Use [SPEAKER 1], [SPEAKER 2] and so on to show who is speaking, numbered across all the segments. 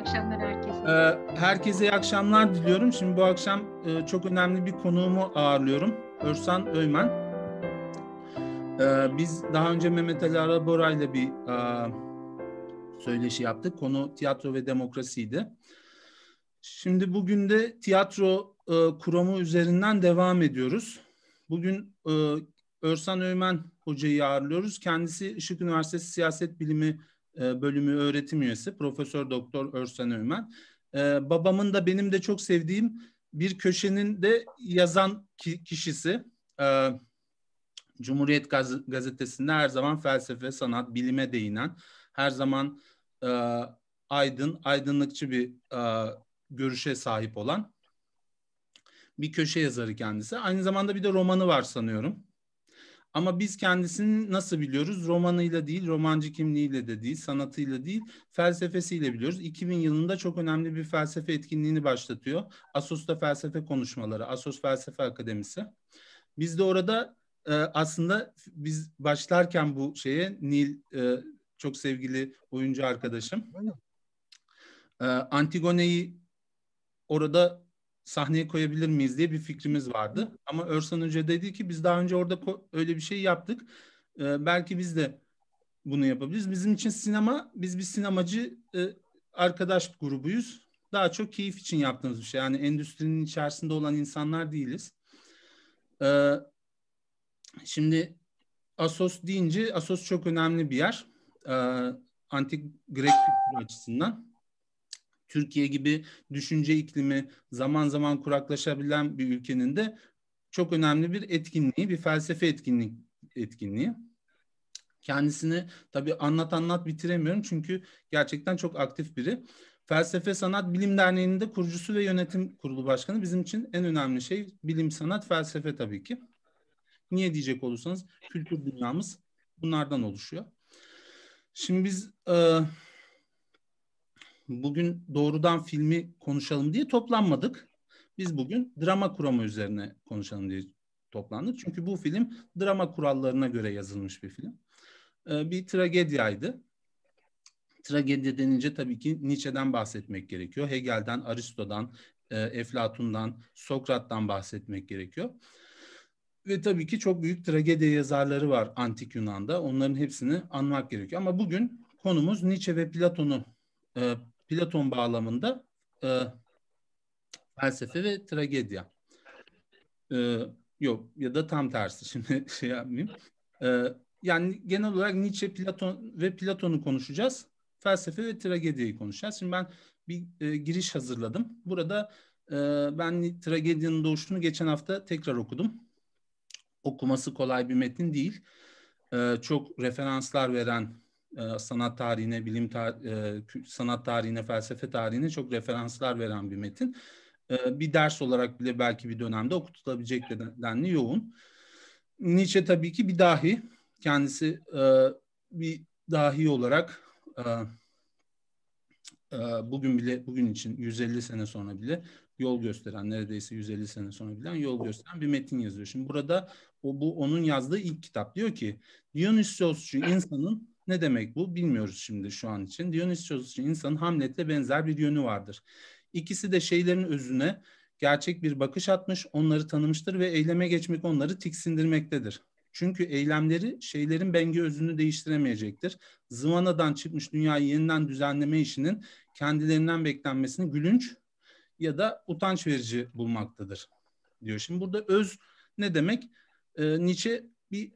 [SPEAKER 1] Akşamlar herkese.
[SPEAKER 2] Ee, herkese iyi akşamlar diliyorum. Şimdi bu akşam e, çok önemli bir konuğumu ağırlıyorum. Örsan Öymen. Ee, biz daha önce Mehmet Ali Arabora ile bir e, söyleşi yaptık. Konu tiyatro ve demokrasiydi. Şimdi bugün de tiyatro e, kuramı üzerinden devam ediyoruz. Bugün Örsan Öymen hocayı ağırlıyoruz. Kendisi Işık Üniversitesi Siyaset Bilimi e, bölümü öğretim üyesi Profesör Doktor Örsen Öğmen. E, babamın da benim de çok sevdiğim bir köşenin de yazan kişisi. E, Cumhuriyet Gazetesi'nde her zaman felsefe, sanat, bilime değinen, her zaman aydın, aydınlıkçı bir görüşe sahip olan bir köşe yazarı kendisi. Aynı zamanda bir de romanı var sanıyorum. Ama biz kendisini nasıl biliyoruz? Romanıyla değil, romancı kimliğiyle de değil, sanatıyla değil, felsefesiyle biliyoruz. 2000 yılında çok önemli bir felsefe etkinliğini başlatıyor. Asos'ta felsefe konuşmaları, Asos Felsefe Akademisi. Biz de orada e, aslında biz başlarken bu şeye Nil e, çok sevgili oyuncu arkadaşım e, Antigone'yi orada sahneye koyabilir miyiz diye bir fikrimiz vardı. Ama Örsan Hoca dedi ki biz daha önce orada öyle bir şey yaptık. Ee, belki biz de bunu yapabiliriz. Bizim için sinema, biz bir sinemacı e, arkadaş grubuyuz. Daha çok keyif için yaptığımız bir şey. Yani endüstrinin içerisinde olan insanlar değiliz. Ee, şimdi Asos deyince Asos çok önemli bir yer. Ee, antik Grek kültürü açısından. Türkiye gibi düşünce iklimi zaman zaman kuraklaşabilen bir ülkenin de çok önemli bir etkinliği, bir felsefe etkinlik etkinliği. Kendisini tabii anlat anlat bitiremiyorum çünkü gerçekten çok aktif biri. Felsefe Sanat Bilim Derneği'nin de kurucusu ve yönetim kurulu başkanı. Bizim için en önemli şey bilim, sanat, felsefe tabii ki. Niye diyecek olursanız kültür dünyamız bunlardan oluşuyor. Şimdi biz e, bugün doğrudan filmi konuşalım diye toplanmadık. Biz bugün drama kuramı üzerine konuşalım diye toplandık. Çünkü bu film drama kurallarına göre yazılmış bir film. Ee, bir tragedyaydı. Tragedya denince tabii ki Nietzsche'den bahsetmek gerekiyor. Hegel'den, Aristo'dan, e, Eflatun'dan, Sokrat'tan bahsetmek gerekiyor. Ve tabii ki çok büyük tragedya yazarları var antik Yunan'da. Onların hepsini anmak gerekiyor. Ama bugün konumuz Nietzsche ve Platon'u e, Platon bağlamında e, felsefe ve tragedya. E, yok ya da tam tersi şimdi şey yapmayayım. E, yani genel olarak Nietzsche, Platon ve Platon'u konuşacağız. Felsefe ve tragediyi konuşacağız. Şimdi ben bir e, giriş hazırladım. Burada e, ben tragedyanın doğuşunu geçen hafta tekrar okudum. Okuması kolay bir metin değil. E, çok referanslar veren e, sanat tarihine, bilim tar e, sanat tarihine, felsefe tarihine çok referanslar veren bir metin. E, bir ders olarak bile belki bir dönemde okutulabilecek denli yoğun. Nietzsche tabii ki bir dahi. Kendisi bir dahi olarak bugün bile bugün için 150 sene sonra bile yol gösteren neredeyse 150 sene sonra bilen yol gösteren bir metin yazıyor. Şimdi burada o bu onun yazdığı ilk kitap diyor ki Dionysosçu insanın ne demek bu bilmiyoruz şimdi şu an için. Dionysios için insanın Hamlet'le benzer bir yönü vardır. İkisi de şeylerin özüne gerçek bir bakış atmış, onları tanımıştır ve eyleme geçmek onları tiksindirmektedir. Çünkü eylemleri şeylerin bengi özünü değiştiremeyecektir. Zıvanadan çıkmış dünyayı yeniden düzenleme işinin kendilerinden beklenmesini gülünç ya da utanç verici bulmaktadır diyor. Şimdi burada öz ne demek? Ee, Nietzsche bir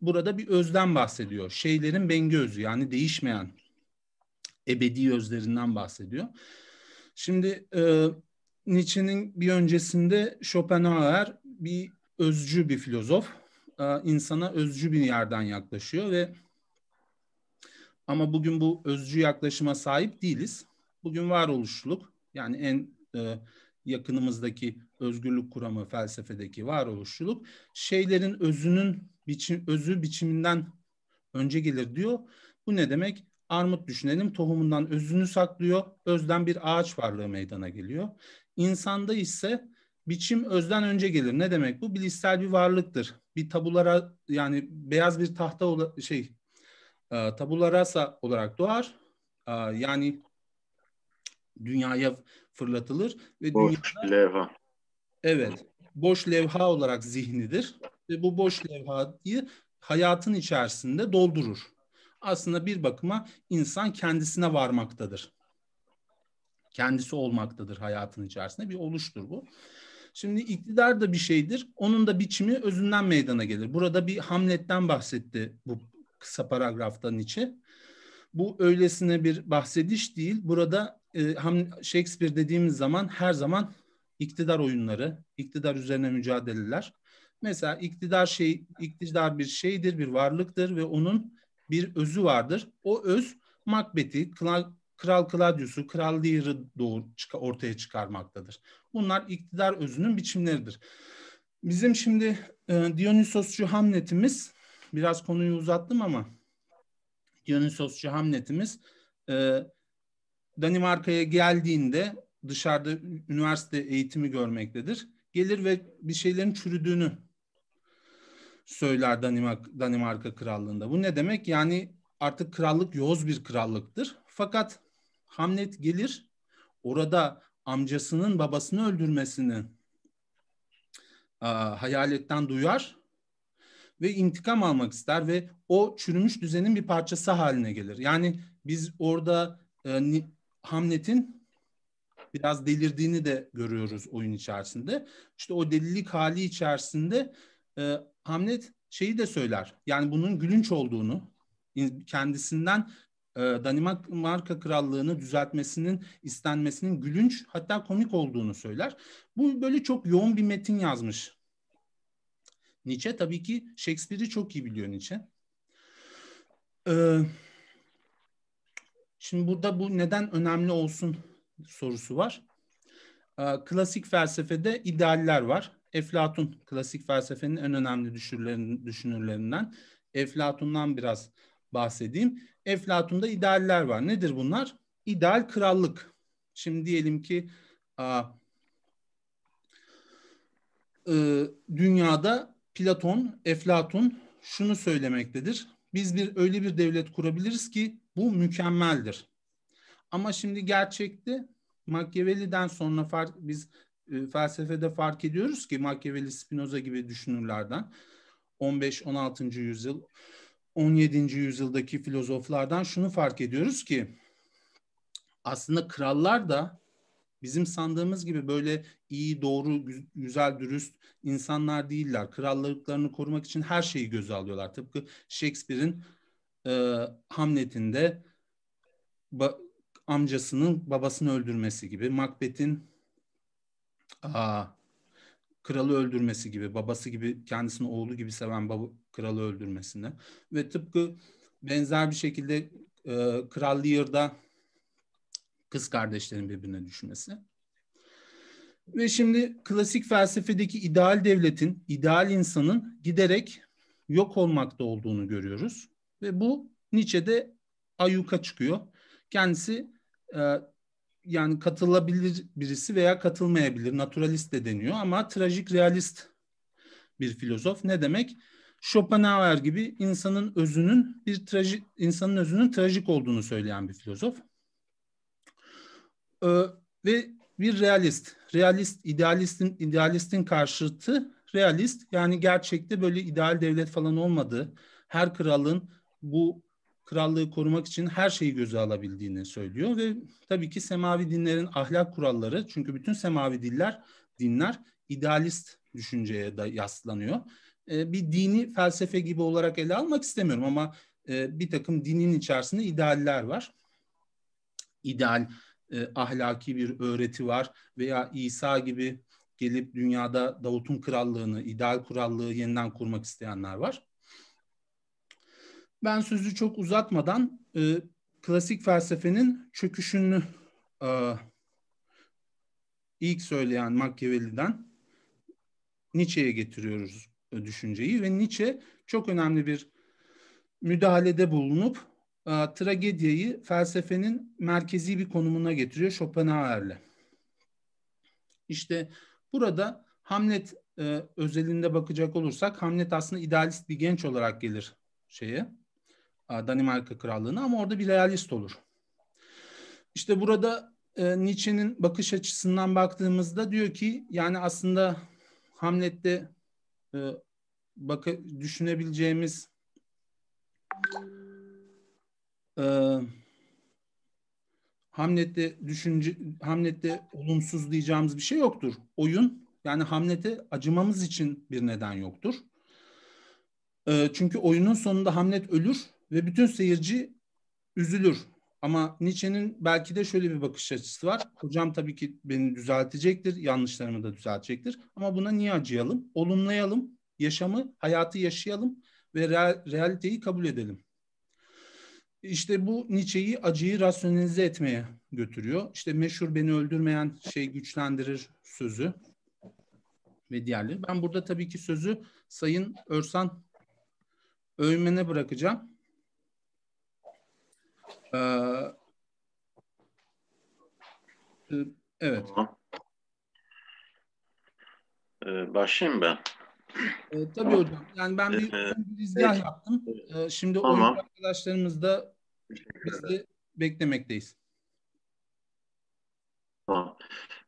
[SPEAKER 2] burada bir özden bahsediyor. Şeylerin bengi özü yani değişmeyen ebedi özlerinden bahsediyor. Şimdi e, Nietzsche'nin bir öncesinde Schopenhauer bir özcü bir filozof. E, insana özcü bir yerden yaklaşıyor ve ama bugün bu özcü yaklaşıma sahip değiliz. Bugün varoluşçuluk yani en e, yakınımızdaki özgürlük kuramı felsefedeki varoluşçuluk şeylerin özünün biçim, özü biçiminden önce gelir diyor. Bu ne demek? Armut düşünelim tohumundan özünü saklıyor. Özden bir ağaç varlığı meydana geliyor. İnsanda ise biçim özden önce gelir. Ne demek bu? Bilişsel bir varlıktır. Bir tabulara yani beyaz bir tahta şey e, tabularasa olarak doğar. E, yani dünyaya fırlatılır ve
[SPEAKER 1] boş
[SPEAKER 2] dünyada,
[SPEAKER 1] levha.
[SPEAKER 2] Evet, boş levha olarak zihnidir ve bu boş levhayı hayatın içerisinde doldurur. Aslında bir bakıma insan kendisine varmaktadır. Kendisi olmaktadır hayatın içerisinde bir oluştur bu. Şimdi iktidar da bir şeydir. Onun da biçimi özünden meydana gelir. Burada bir Hamlet'ten bahsetti bu kısa paragrafta Nietzsche. Bu öylesine bir bahsediş değil. Burada e, Shakespeare dediğimiz zaman her zaman iktidar oyunları, iktidar üzerine mücadeleler. Mesela iktidar şey, iktidar bir şeydir, bir varlıktır ve onun bir özü vardır. O öz Macbeth'i, Kral, Claudius'u, Kral Lear'ı doğur, ortaya çıkarmaktadır. Bunlar iktidar özünün biçimleridir. Bizim şimdi e, Dionysosçu Hamlet'imiz, biraz konuyu uzattım ama Dionysosçu Hamlet'imiz e, Danimarka'ya geldiğinde dışarıda üniversite eğitimi görmektedir. Gelir ve bir şeylerin çürüdüğünü söyler Danimarka, Danimarka Krallığı'nda. Bu ne demek? Yani artık krallık yoz bir krallıktır. Fakat Hamlet gelir orada amcasının babasını öldürmesini a, hayaletten duyar ve intikam almak ister ve o çürümüş düzenin bir parçası haline gelir. Yani biz orada e, Hamlet'in biraz delirdiğini de görüyoruz oyun içerisinde. İşte o delilik hali içerisinde e, Hamlet şeyi de söyler. Yani bunun gülünç olduğunu, kendisinden e, Danimarka Krallığını düzeltmesinin istenmesinin gülünç hatta komik olduğunu söyler. Bu böyle çok yoğun bir metin yazmış. Nietzsche tabii ki Shakespeare'i çok iyi biliyor Nietzsche. Ee, şimdi burada bu neden önemli olsun sorusu var. Ee, klasik felsefede idealler var. Eflatun klasik felsefenin en önemli düşünürlerinden. Eflatun'dan biraz bahsedeyim. Eflatun'da idealler var. Nedir bunlar? İdeal krallık. Şimdi diyelim ki e, dünyada Platon, Eflatun şunu söylemektedir. Biz bir öyle bir devlet kurabiliriz ki bu mükemmeldir. Ama şimdi gerçekte Machiavelli'den sonra fark, biz e, felsefede fark ediyoruz ki Machiavelli, Spinoza gibi düşünürlerden 15-16. yüzyıl 17. yüzyıldaki filozoflardan şunu fark ediyoruz ki aslında krallar da bizim sandığımız gibi böyle iyi, doğru, güzel, dürüst insanlar değiller. Krallıklarını korumak için her şeyi göze alıyorlar. Tıpkı Shakespeare'in e, Hamlet'inde ba, amcasının babasını öldürmesi gibi, Macbeth'in kralı öldürmesi gibi, babası gibi kendisini oğlu gibi seven baba, kralı öldürmesini ve tıpkı benzer bir şekilde e, Kral Lear'da kız kardeşlerin birbirine düşmesi. Ve şimdi klasik felsefedeki ideal devletin, ideal insanın giderek yok olmakta olduğunu görüyoruz. Ve bu Nietzsche'de ayyuka çıkıyor. Kendisi e, yani katılabilir birisi veya katılmayabilir. Naturalist de deniyor ama trajik realist bir filozof. Ne demek? Schopenhauer gibi insanın özünün bir trajik insanın özünün trajik olduğunu söyleyen bir filozof. Ee, ve bir realist. Realist, idealistin idealistin karşıtı realist. Yani gerçekte böyle ideal devlet falan olmadığı, her kralın bu krallığı korumak için her şeyi göze alabildiğini söylüyor ve tabii ki semavi dinlerin ahlak kuralları çünkü bütün semavi diller dinler idealist düşünceye da yaslanıyor. Ee, bir dini felsefe gibi olarak ele almak istemiyorum ama e, bir takım dinin içerisinde idealler var. İdeal e, ahlaki bir öğreti var veya İsa gibi gelip dünyada Davut'un krallığını, ideal krallığı yeniden kurmak isteyenler var. Ben sözü çok uzatmadan e, klasik felsefenin çöküşünü e, ilk söyleyen Machiavelli'den Nietzsche'ye getiriyoruz e, düşünceyi ve Nietzsche çok önemli bir müdahalede bulunup e, tragediyi felsefenin merkezi bir konumuna getiriyor Schopenhauer'le. İşte burada Hamlet e, özelinde bakacak olursak Hamlet aslında idealist bir genç olarak gelir şeye Danimarka Krallığı'na ama orada bir realist olur. İşte burada e, Nietzsche'nin bakış açısından baktığımızda diyor ki yani aslında Hamlet'te e, bakı, düşünebileceğimiz e, Hamlet'te düşünce Hamlet'te olumsuz diyeceğimiz bir şey yoktur. Oyun yani Hamlet'e acımamız için bir neden yoktur. E, çünkü oyunun sonunda Hamlet ölür ve bütün seyirci üzülür. Ama Nietzsche'nin belki de şöyle bir bakış açısı var. Hocam tabii ki beni düzeltecektir, yanlışlarımı da düzeltecektir. Ama buna niye acıyalım? Olumlayalım, yaşamı, hayatı yaşayalım ve realiteyi kabul edelim. İşte bu Nietzsche'yi acıyı rasyonelize etmeye götürüyor. İşte meşhur beni öldürmeyen şey güçlendirir sözü ve diğerleri. Ben burada tabii ki sözü Sayın Örsan Öğmen'e bırakacağım. Ee, e, evet.
[SPEAKER 1] Tamam. Ee, başlayayım ben.
[SPEAKER 2] E, tabii hocam. Yani ben bir, ee, bir izgah evet. yaptım. E, şimdi tamam. oyuncu arkadaşlarımız da biz de beklemekteyiz.
[SPEAKER 1] Tamam.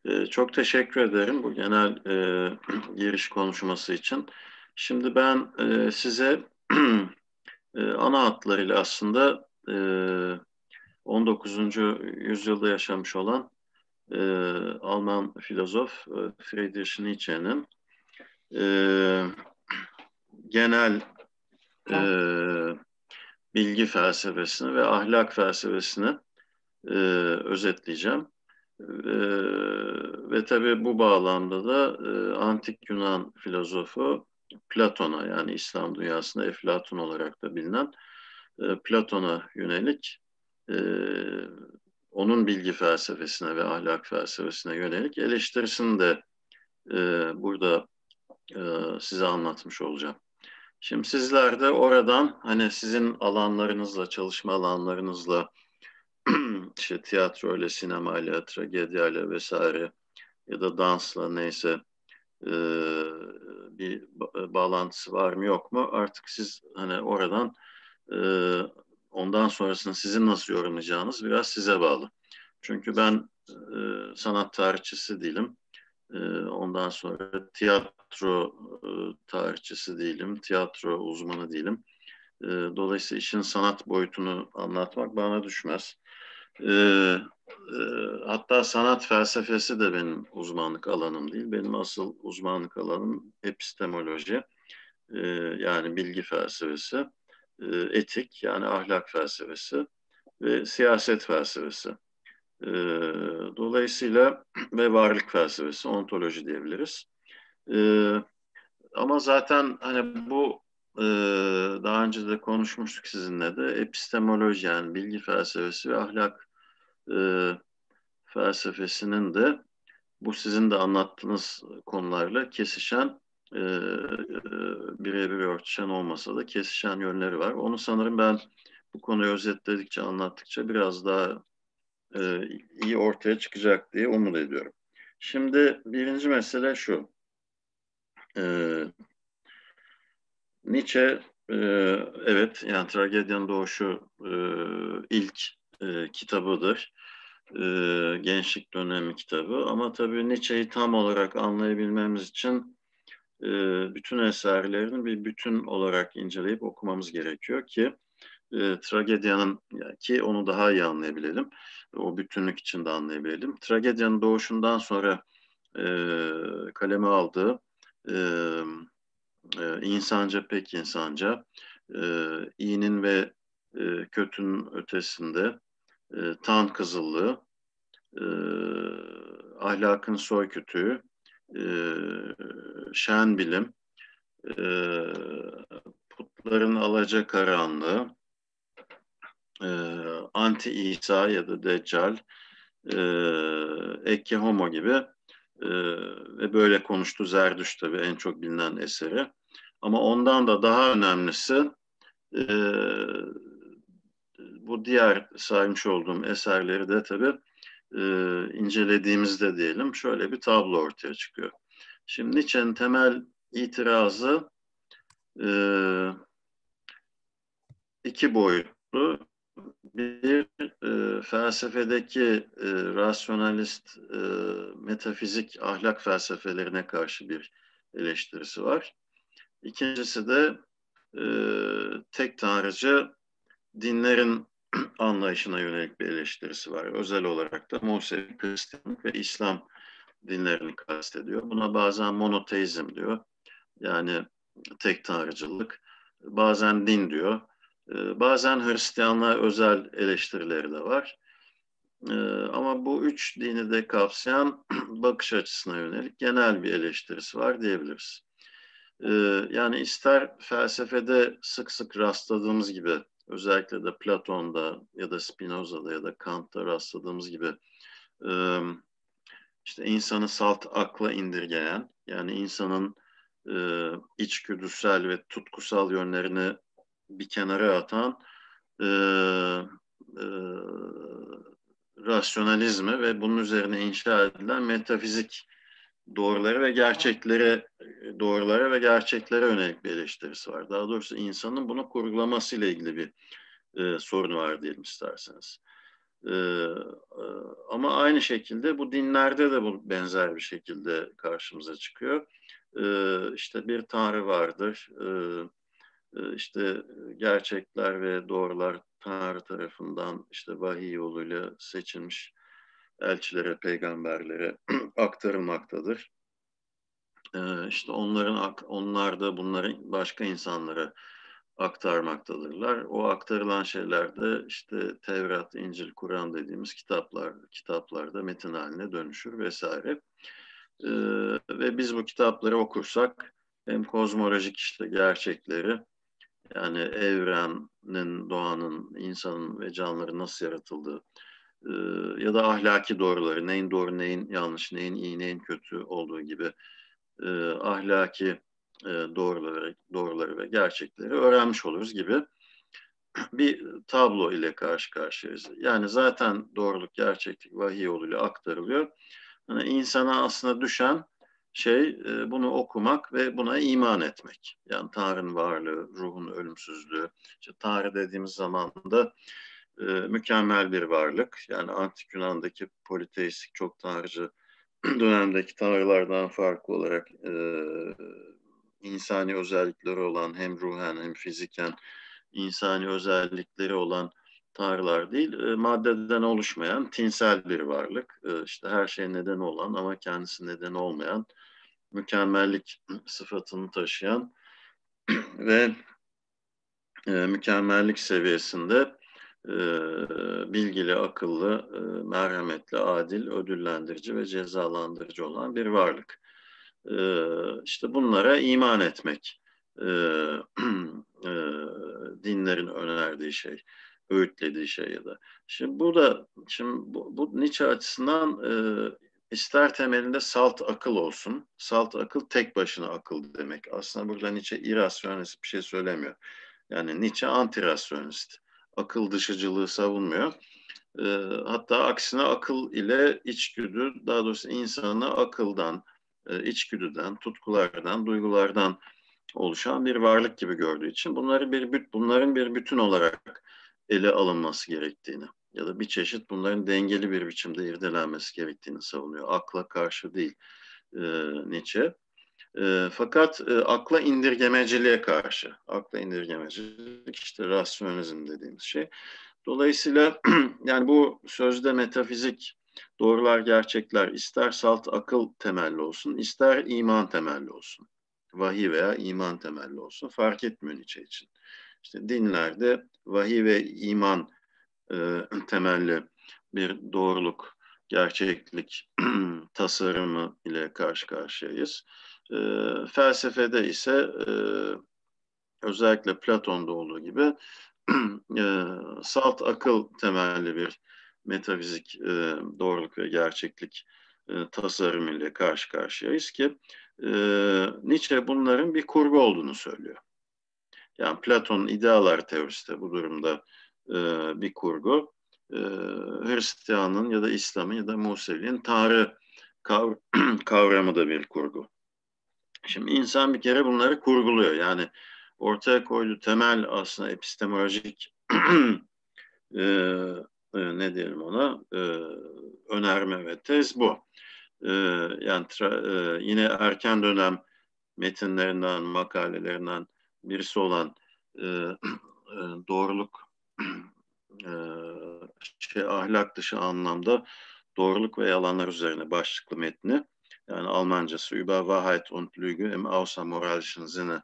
[SPEAKER 1] E, çok teşekkür ederim bu genel e, giriş konuşması için. Şimdi ben e, size e, ana hatlarıyla aslında 19. yüzyılda yaşamış olan e, Alman filozof e, Friedrich Nietzsche'nin e, genel e, bilgi felsefesini ve ahlak felsefesini e, özetleyeceğim. E, ve tabii bu bağlamda da e, antik Yunan filozofu Platon'a yani İslam dünyasında Eflatun olarak da bilinen e, Platon'a yönelik e, onun bilgi felsefesine ve ahlak felsefesine yönelik eleştirisini de e, burada e, size anlatmış olacağım. Şimdi sizler de oradan hani sizin alanlarınızla, çalışma alanlarınızla işte tiyatro ile, sinema ile, tragedya ile vesaire ya da dansla neyse e, bir bağlantısı var mı yok mu artık siz hani oradan ondan sonrasını sizin nasıl yorumlayacağınız biraz size bağlı. Çünkü ben e, sanat tarihçisi değilim. E, ondan sonra tiyatro e, tarihçisi değilim, tiyatro uzmanı değilim. E, dolayısıyla işin sanat boyutunu anlatmak bana düşmez. E, e, hatta sanat felsefesi de benim uzmanlık alanım değil. Benim asıl uzmanlık alanım epistemoloji, e, yani bilgi felsefesi, etik yani ahlak felsefesi ve siyaset felsefesi. E, dolayısıyla ve varlık felsefesi, ontoloji diyebiliriz. E, ama zaten hani bu e, daha önce de konuşmuştuk sizinle de epistemoloji yani bilgi felsefesi ve ahlak e, felsefesinin de bu sizin de anlattığınız konularla kesişen e, e, birebir örtüşen olmasa da kesişen yönleri var. Onu sanırım ben bu konuyu özetledikçe, anlattıkça biraz daha e, iyi ortaya çıkacak diye umut ediyorum. Şimdi birinci mesele şu. E, Nietzsche, e, evet yani Tragedyanın Doğuşu e, ilk e, kitabıdır. E, gençlik dönemi kitabı ama tabii Nietzsche'yi tam olarak anlayabilmemiz için e, bütün eserlerini bir bütün olarak inceleyip okumamız gerekiyor ki e, tragedyanın ki onu daha iyi anlayabilelim. O bütünlük içinde anlayabilelim. Tragedyanın doğuşundan sonra e, kaleme aldığı e, e, insanca pek insanca e, iyinin ve e, kötünün ötesinde e, tan kızıllığı, e, ahlakın soy kütüğü, e, şen bilim, e, putların alaca karanlığı, e, anti İsa ya da Deccal, e, Ecce Homo gibi e, ve böyle konuştu Zerdüş tabii en çok bilinen eseri. Ama ondan da daha önemlisi e, bu diğer saymış olduğum eserleri de tabii e, incelediğimizde diyelim şöyle bir tablo ortaya çıkıyor. Şimdi Nietzsche'nin temel itirazı e, iki boyutlu. bir e, felsefedeki e, rasyonalist e, metafizik ahlak felsefelerine karşı bir eleştirisi var. İkincisi de e, tek tanrıcı dinlerin anlayışına yönelik bir eleştirisi var. Özel olarak da Musevi, Hristiyanlık ve İslam dinlerini kastediyor. Buna bazen monoteizm diyor. Yani tek tanrıcılık. Bazen din diyor. Ee, bazen Hristiyanlığa özel eleştirileri de var. Ee, ama bu üç dini de kapsayan bakış açısına yönelik genel bir eleştirisi var diyebiliriz. Ee, yani ister felsefede sık sık rastladığımız gibi özellikle de Platon'da ya da Spinoza'da ya da Kant'ta rastladığımız gibi işte insanı salt akla indirgeyen yani insanın içgüdüsel ve tutkusal yönlerini bir kenara atan rasyonalizmi ve bunun üzerine inşa edilen metafizik doğruları ve gerçekleri doğrulara ve gerçeklere yönelik bir eleştirisi var. Daha doğrusu insanın bunu kurgulamasıyla ilgili bir e, sorunu var diyelim isterseniz. E, e, ama aynı şekilde bu dinlerde de bu benzer bir şekilde karşımıza çıkıyor. E, işte bir tanrı vardır. E, e işte gerçekler ve doğrular Tanrı tarafından işte vahiy yoluyla seçilmiş elçilere, peygamberlere aktarılmaktadır. Ee, işte onların onlar da bunları başka insanlara aktarmaktadırlar. O aktarılan şeyler de işte Tevrat, İncil, Kur'an dediğimiz kitaplar, kitaplarda metin haline dönüşür vesaire. Ee, ve biz bu kitapları okursak hem kozmolojik işte gerçekleri yani evrenin, doğanın, insanın ve canlıların nasıl yaratıldığı ya da ahlaki doğruları, neyin doğru, neyin yanlış, neyin iyi, neyin kötü olduğu gibi e, ahlaki e, doğruları, doğruları ve gerçekleri öğrenmiş oluruz gibi bir tablo ile karşı karşıyayız. Yani zaten doğruluk, gerçeklik vahiy yoluyla aktarılıyor. Yani insana aslında düşen şey bunu okumak ve buna iman etmek. Yani Tanrı'nın varlığı, ruhun ölümsüzlüğü. İşte Tanrı dediğimiz zaman da e, mükemmel bir varlık. Yani antik Yunan'daki politeistik çok tanrıcı dönemdeki tanrılardan farklı olarak e, insani özellikleri olan hem ruhen hem fiziken insani özellikleri olan tanrılar değil, e, maddeden oluşmayan tinsel bir varlık. E, işte her şey neden olan ama kendisi neden olmayan, mükemmellik sıfatını taşıyan ve e, mükemmellik seviyesinde e, bilgili, akıllı, e, merhametli, adil, ödüllendirici ve cezalandırıcı olan bir varlık. E, işte bunlara iman etmek e, e, dinlerin önerdiği şey, öğütlediği şey ya da. Şimdi bu da, şimdi bu, bu Nietzsche açısından ister temelinde salt akıl olsun. Salt akıl tek başına akıl demek. Aslında burada Nietzsche irrasyonist bir şey söylemiyor. Yani Nietzsche antirasyonist akıl dışıcılığı savunmuyor. E, hatta aksine akıl ile içgüdü, daha doğrusu insanı akıldan, e, içgüdüden, tutkulardan, duygulardan oluşan bir varlık gibi gördüğü için bunları bir bunların bir bütün olarak ele alınması gerektiğini ya da bir çeşit bunların dengeli bir biçimde irdelenmesi gerektiğini savunuyor. Akla karşı değil e, Nietzsche. E, fakat e, akla indirgemeciliğe karşı, akla indirgemecilik işte rasyonalizm dediğimiz şey. Dolayısıyla yani bu sözde metafizik doğrular, gerçekler ister salt akıl temelli olsun, ister iman temelli olsun. Vahiy veya iman temelli olsun. Fark etmiyor Nietzsche için. İşte dinlerde vahiy ve iman e, temelli bir doğruluk, gerçeklik tasarımı ile karşı karşıyayız. E, felsefede ise e, özellikle Platon'da olduğu gibi e, salt akıl temelli bir metafizik e, doğruluk ve gerçeklik e, tasarımı ile karşı karşıyayız ki e, Nietzsche bunların bir kurgu olduğunu söylüyor. Yani Platon'un idealar teorisi de bu durumda e, bir kurgu. E, Hristiyan'ın ya da İslam'ın ya da Musevi'nin Tanrı kav kavramı da bir kurgu. Şimdi insan bir kere bunları kurguluyor. Yani ortaya koyduğu temel aslında epistemolojik e, e, ne diyelim ona e, önerme ve tez bu. E, yani tra, e, yine erken dönem metinlerinden, makalelerinden birisi olan e, e, doğruluk e, şey ahlak dışı anlamda doğruluk ve yalanlar üzerine başlıklı metni yani Almancası Über Wahrheit und Lüge im Außermoralischen Sinne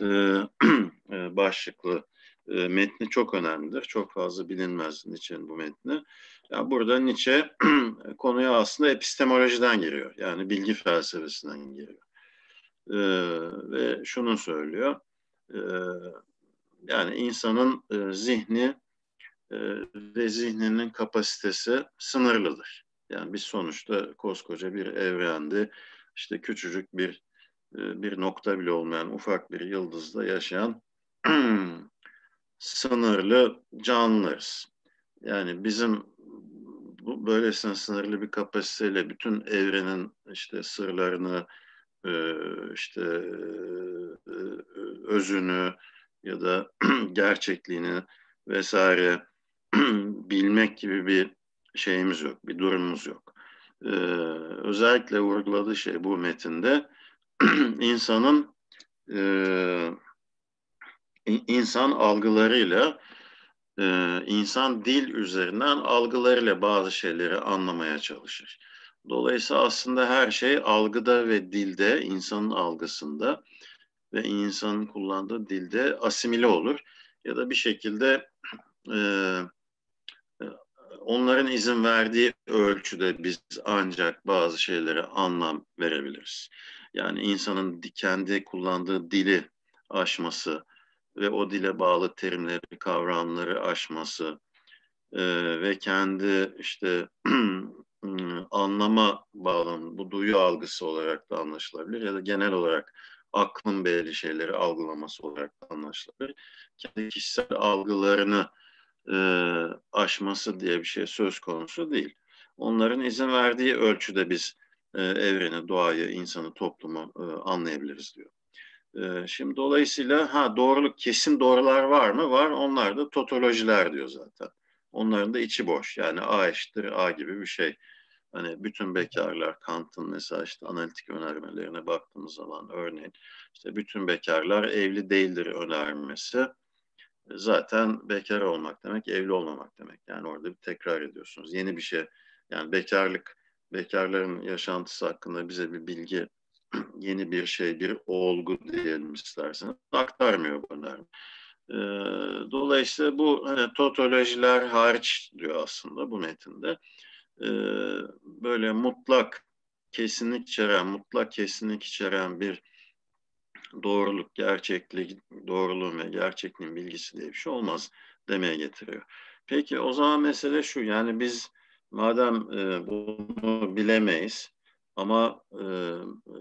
[SPEAKER 1] e, e, başlıklı e, metni çok önemlidir. Çok fazla bilinmez Nietzsche'nin bu metni. Yani burada Nietzsche konuya aslında epistemolojiden giriyor. Yani bilgi felsefesinden giriyor. E, ve şunu söylüyor. E, yani insanın e, zihni e, ve zihninin kapasitesi sınırlıdır. Yani biz sonuçta koskoca bir evrende işte küçücük bir e, bir nokta bile olmayan ufak bir yıldızda yaşayan sınırlı canlılarız. Yani bizim bu böylesine sınırlı bir kapasiteyle bütün evrenin işte sırlarını, e, işte e, özünü ya da gerçekliğini vesaire bilmek gibi bir şeyimiz yok, bir durumumuz yok. Ee, özellikle vurguladığı şey bu metinde insanın e, insan algılarıyla e, insan dil üzerinden algılarıyla bazı şeyleri anlamaya çalışır. Dolayısıyla aslında her şey algıda ve dilde, insanın algısında ve insanın kullandığı dilde asimile olur. Ya da bir şekilde e, onların izin verdiği ölçüde biz ancak bazı şeylere anlam verebiliriz. Yani insanın kendi kullandığı dili aşması ve o dile bağlı terimleri, kavramları aşması e, ve kendi işte anlama bağlamı, bu duyu algısı olarak da anlaşılabilir ya da genel olarak aklın belli şeyleri algılaması olarak da anlaşılabilir. Kendi kişisel algılarını e, aşması diye bir şey söz konusu değil. Onların izin verdiği ölçüde biz e, evreni, doğayı, insanı, toplumu e, anlayabiliriz diyor. E, şimdi dolayısıyla ha doğruluk kesin doğrular var mı? Var. Onlar da totolojiler diyor zaten. Onların da içi boş. Yani A eşittir A gibi bir şey. Hani bütün bekarlar Kant'ın mesela işte analitik önermelerine baktığımız zaman örneğin işte bütün bekarlar evli değildir önermesi zaten bekar olmak demek, evli olmamak demek. Yani orada bir tekrar ediyorsunuz. Yeni bir şey. Yani bekarlık, bekarların yaşantısı hakkında bize bir bilgi, yeni bir şey, bir olgu diyelim isterseniz aktarmıyor bunlar. Ee, dolayısıyla bu hani, totolojiler hariç diyor aslında bu metinde. Ee, böyle mutlak kesinlik içeren, mutlak kesinlik içeren bir doğruluk, gerçeklik, doğruluğun ve gerçekliğin bilgisi diye bir şey olmaz demeye getiriyor. Peki o zaman mesele şu yani biz madem e, bunu bilemeyiz ama e, e,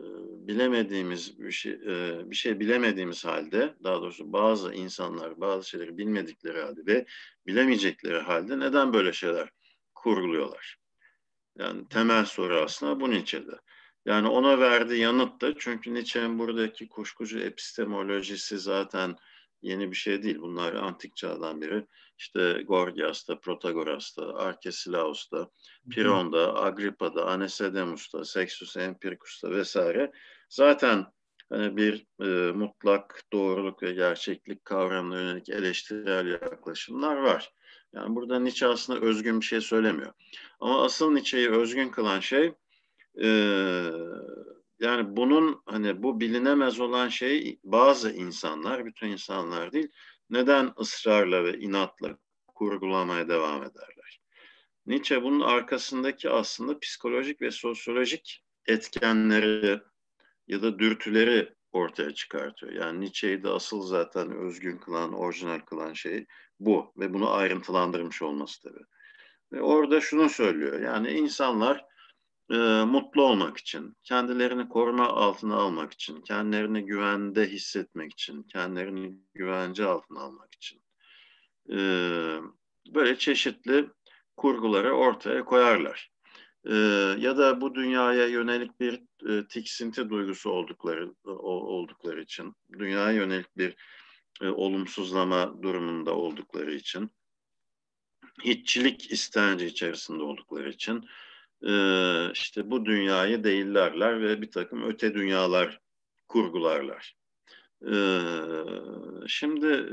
[SPEAKER 1] bilemediğimiz bir şey e, bir şey bilemediğimiz halde daha doğrusu bazı insanlar bazı şeyleri bilmedikleri halde ve bilemeyecekleri halde neden böyle şeyler kurguluyorlar? Yani temel soru aslında bu Nietzsche'de. Yani ona verdiği yanıt da çünkü Nietzsche'nin buradaki kuşkucu epistemolojisi zaten yeni bir şey değil. Bunlar antik çağdan beri işte Gorgias'ta, Protagoras'ta, Arkesilaus'ta, Piron'da, Agrippa'da, Anesedemus'ta, Sextus Empiricus'ta vesaire zaten hani bir e, mutlak doğruluk ve gerçeklik kavramına yönelik eleştirel yaklaşımlar var. Yani burada Nietzsche aslında özgün bir şey söylemiyor. Ama asıl Nietzsche'yi özgün kılan şey e, yani bunun hani bu bilinemez olan şey bazı insanlar, bütün insanlar değil, neden ısrarla ve inatla kurgulamaya devam ederler? Nietzsche bunun arkasındaki aslında psikolojik ve sosyolojik etkenleri ya da dürtüleri ortaya çıkartıyor. Yani Nietzsche'yi de asıl zaten özgün kılan, orijinal kılan şey bu ve bunu ayrıntılandırmış olması tabii. Ve orada şunu söylüyor. Yani insanlar e, mutlu olmak için, kendilerini koruma altına almak için, kendilerini güvende hissetmek için, kendilerini güvence altına almak için e, böyle çeşitli kurguları ortaya koyarlar. E, ya da bu dünyaya yönelik bir e, tiksinti duygusu oldukları o, oldukları için, dünyaya yönelik bir e, olumsuzlama durumunda oldukları için hiççilik istenci içerisinde oldukları için e, işte bu dünyayı değillerler ve bir takım öte dünyalar kurgularlar. Şimdi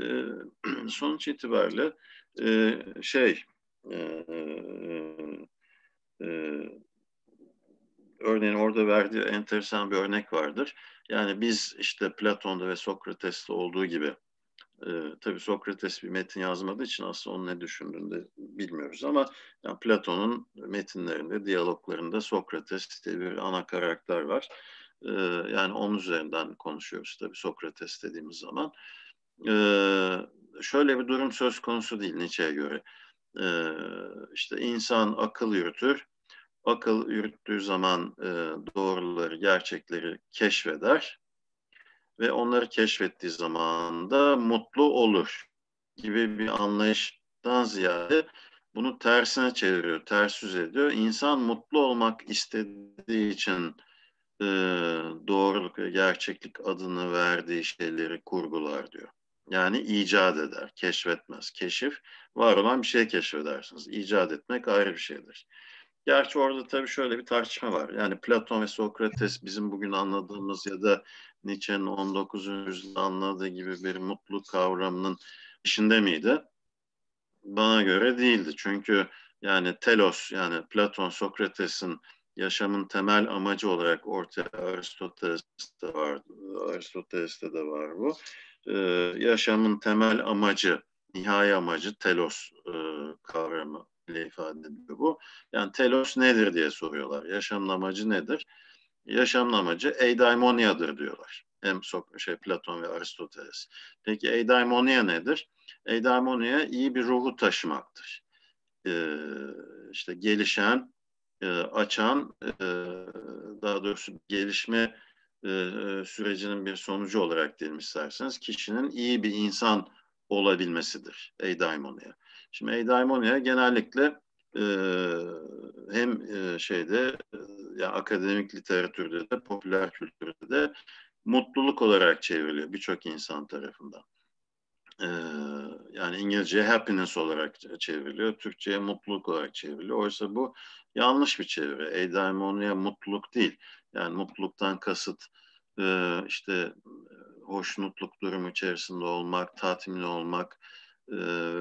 [SPEAKER 1] sonuç itibariyle şey örneğin orada verdiği enteresan bir örnek vardır. Yani biz işte Platon'da ve Sokrates'te olduğu gibi e, tabii Sokrates bir metin yazmadığı için aslında onun ne düşündüğünü de bilmiyoruz ama yani Platon'un metinlerinde, diyaloglarında Sokrates diye bir ana karakter var. E, yani onun üzerinden konuşuyoruz tabii Sokrates dediğimiz zaman. E, şöyle bir durum söz konusu değil Nietzsche'ye göre. E, işte insan akıl yürütür, akıl yürüttüğü zaman e, doğruları, gerçekleri keşfeder ve onları keşfettiği zaman da mutlu olur gibi bir anlayıştan ziyade bunu tersine çeviriyor, ters yüz ediyor. İnsan mutlu olmak istediği için e, doğruluk ve gerçeklik adını verdiği şeyleri kurgular diyor. Yani icat eder, keşfetmez. Keşif, var olan bir şey keşfedersiniz. İcat etmek ayrı bir şeydir. Gerçi orada tabii şöyle bir tartışma var. Yani Platon ve Sokrates bizim bugün anladığımız ya da Nietzsche'nin 19. yüzyılda anladığı gibi bir mutluluk kavramının içinde miydi? Bana göre değildi. Çünkü yani telos yani Platon, Sokrates'in yaşamın temel amacı olarak ortaya Aristoteles'te var, Aristoteles'te de var bu. Ee, yaşamın temel amacı, nihai amacı telos e, kavramı ile ifade ediliyor bu. Yani telos nedir diye soruyorlar. Yaşamın amacı nedir? Yaşamın amacı eidaimoniadır diyorlar. Hem Sok şey Platon ve Aristoteles. Peki eidaimonia nedir? Eidaimonia iyi bir ruhu taşımaktır. Ee, işte gelişen, e, açan, e, daha doğrusu gelişme e, sürecinin bir sonucu olarak diyelim isterseniz kişinin iyi bir insan olabilmesidir eidaimonia. Şimdi eudaimonia genellikle hem e, şeyde yani akademik literatürde de popüler kültürde de mutluluk olarak çevriliyor birçok insan tarafından. Yani İngilizce happiness olarak çevriliyor, Türkçe'ye mutluluk olarak çevriliyor. Oysa bu yanlış bir çeviri. Eudaimonia mutluluk değil. Yani mutluluktan kasıt işte hoşnutluk durumu içerisinde olmak, tatmin olmak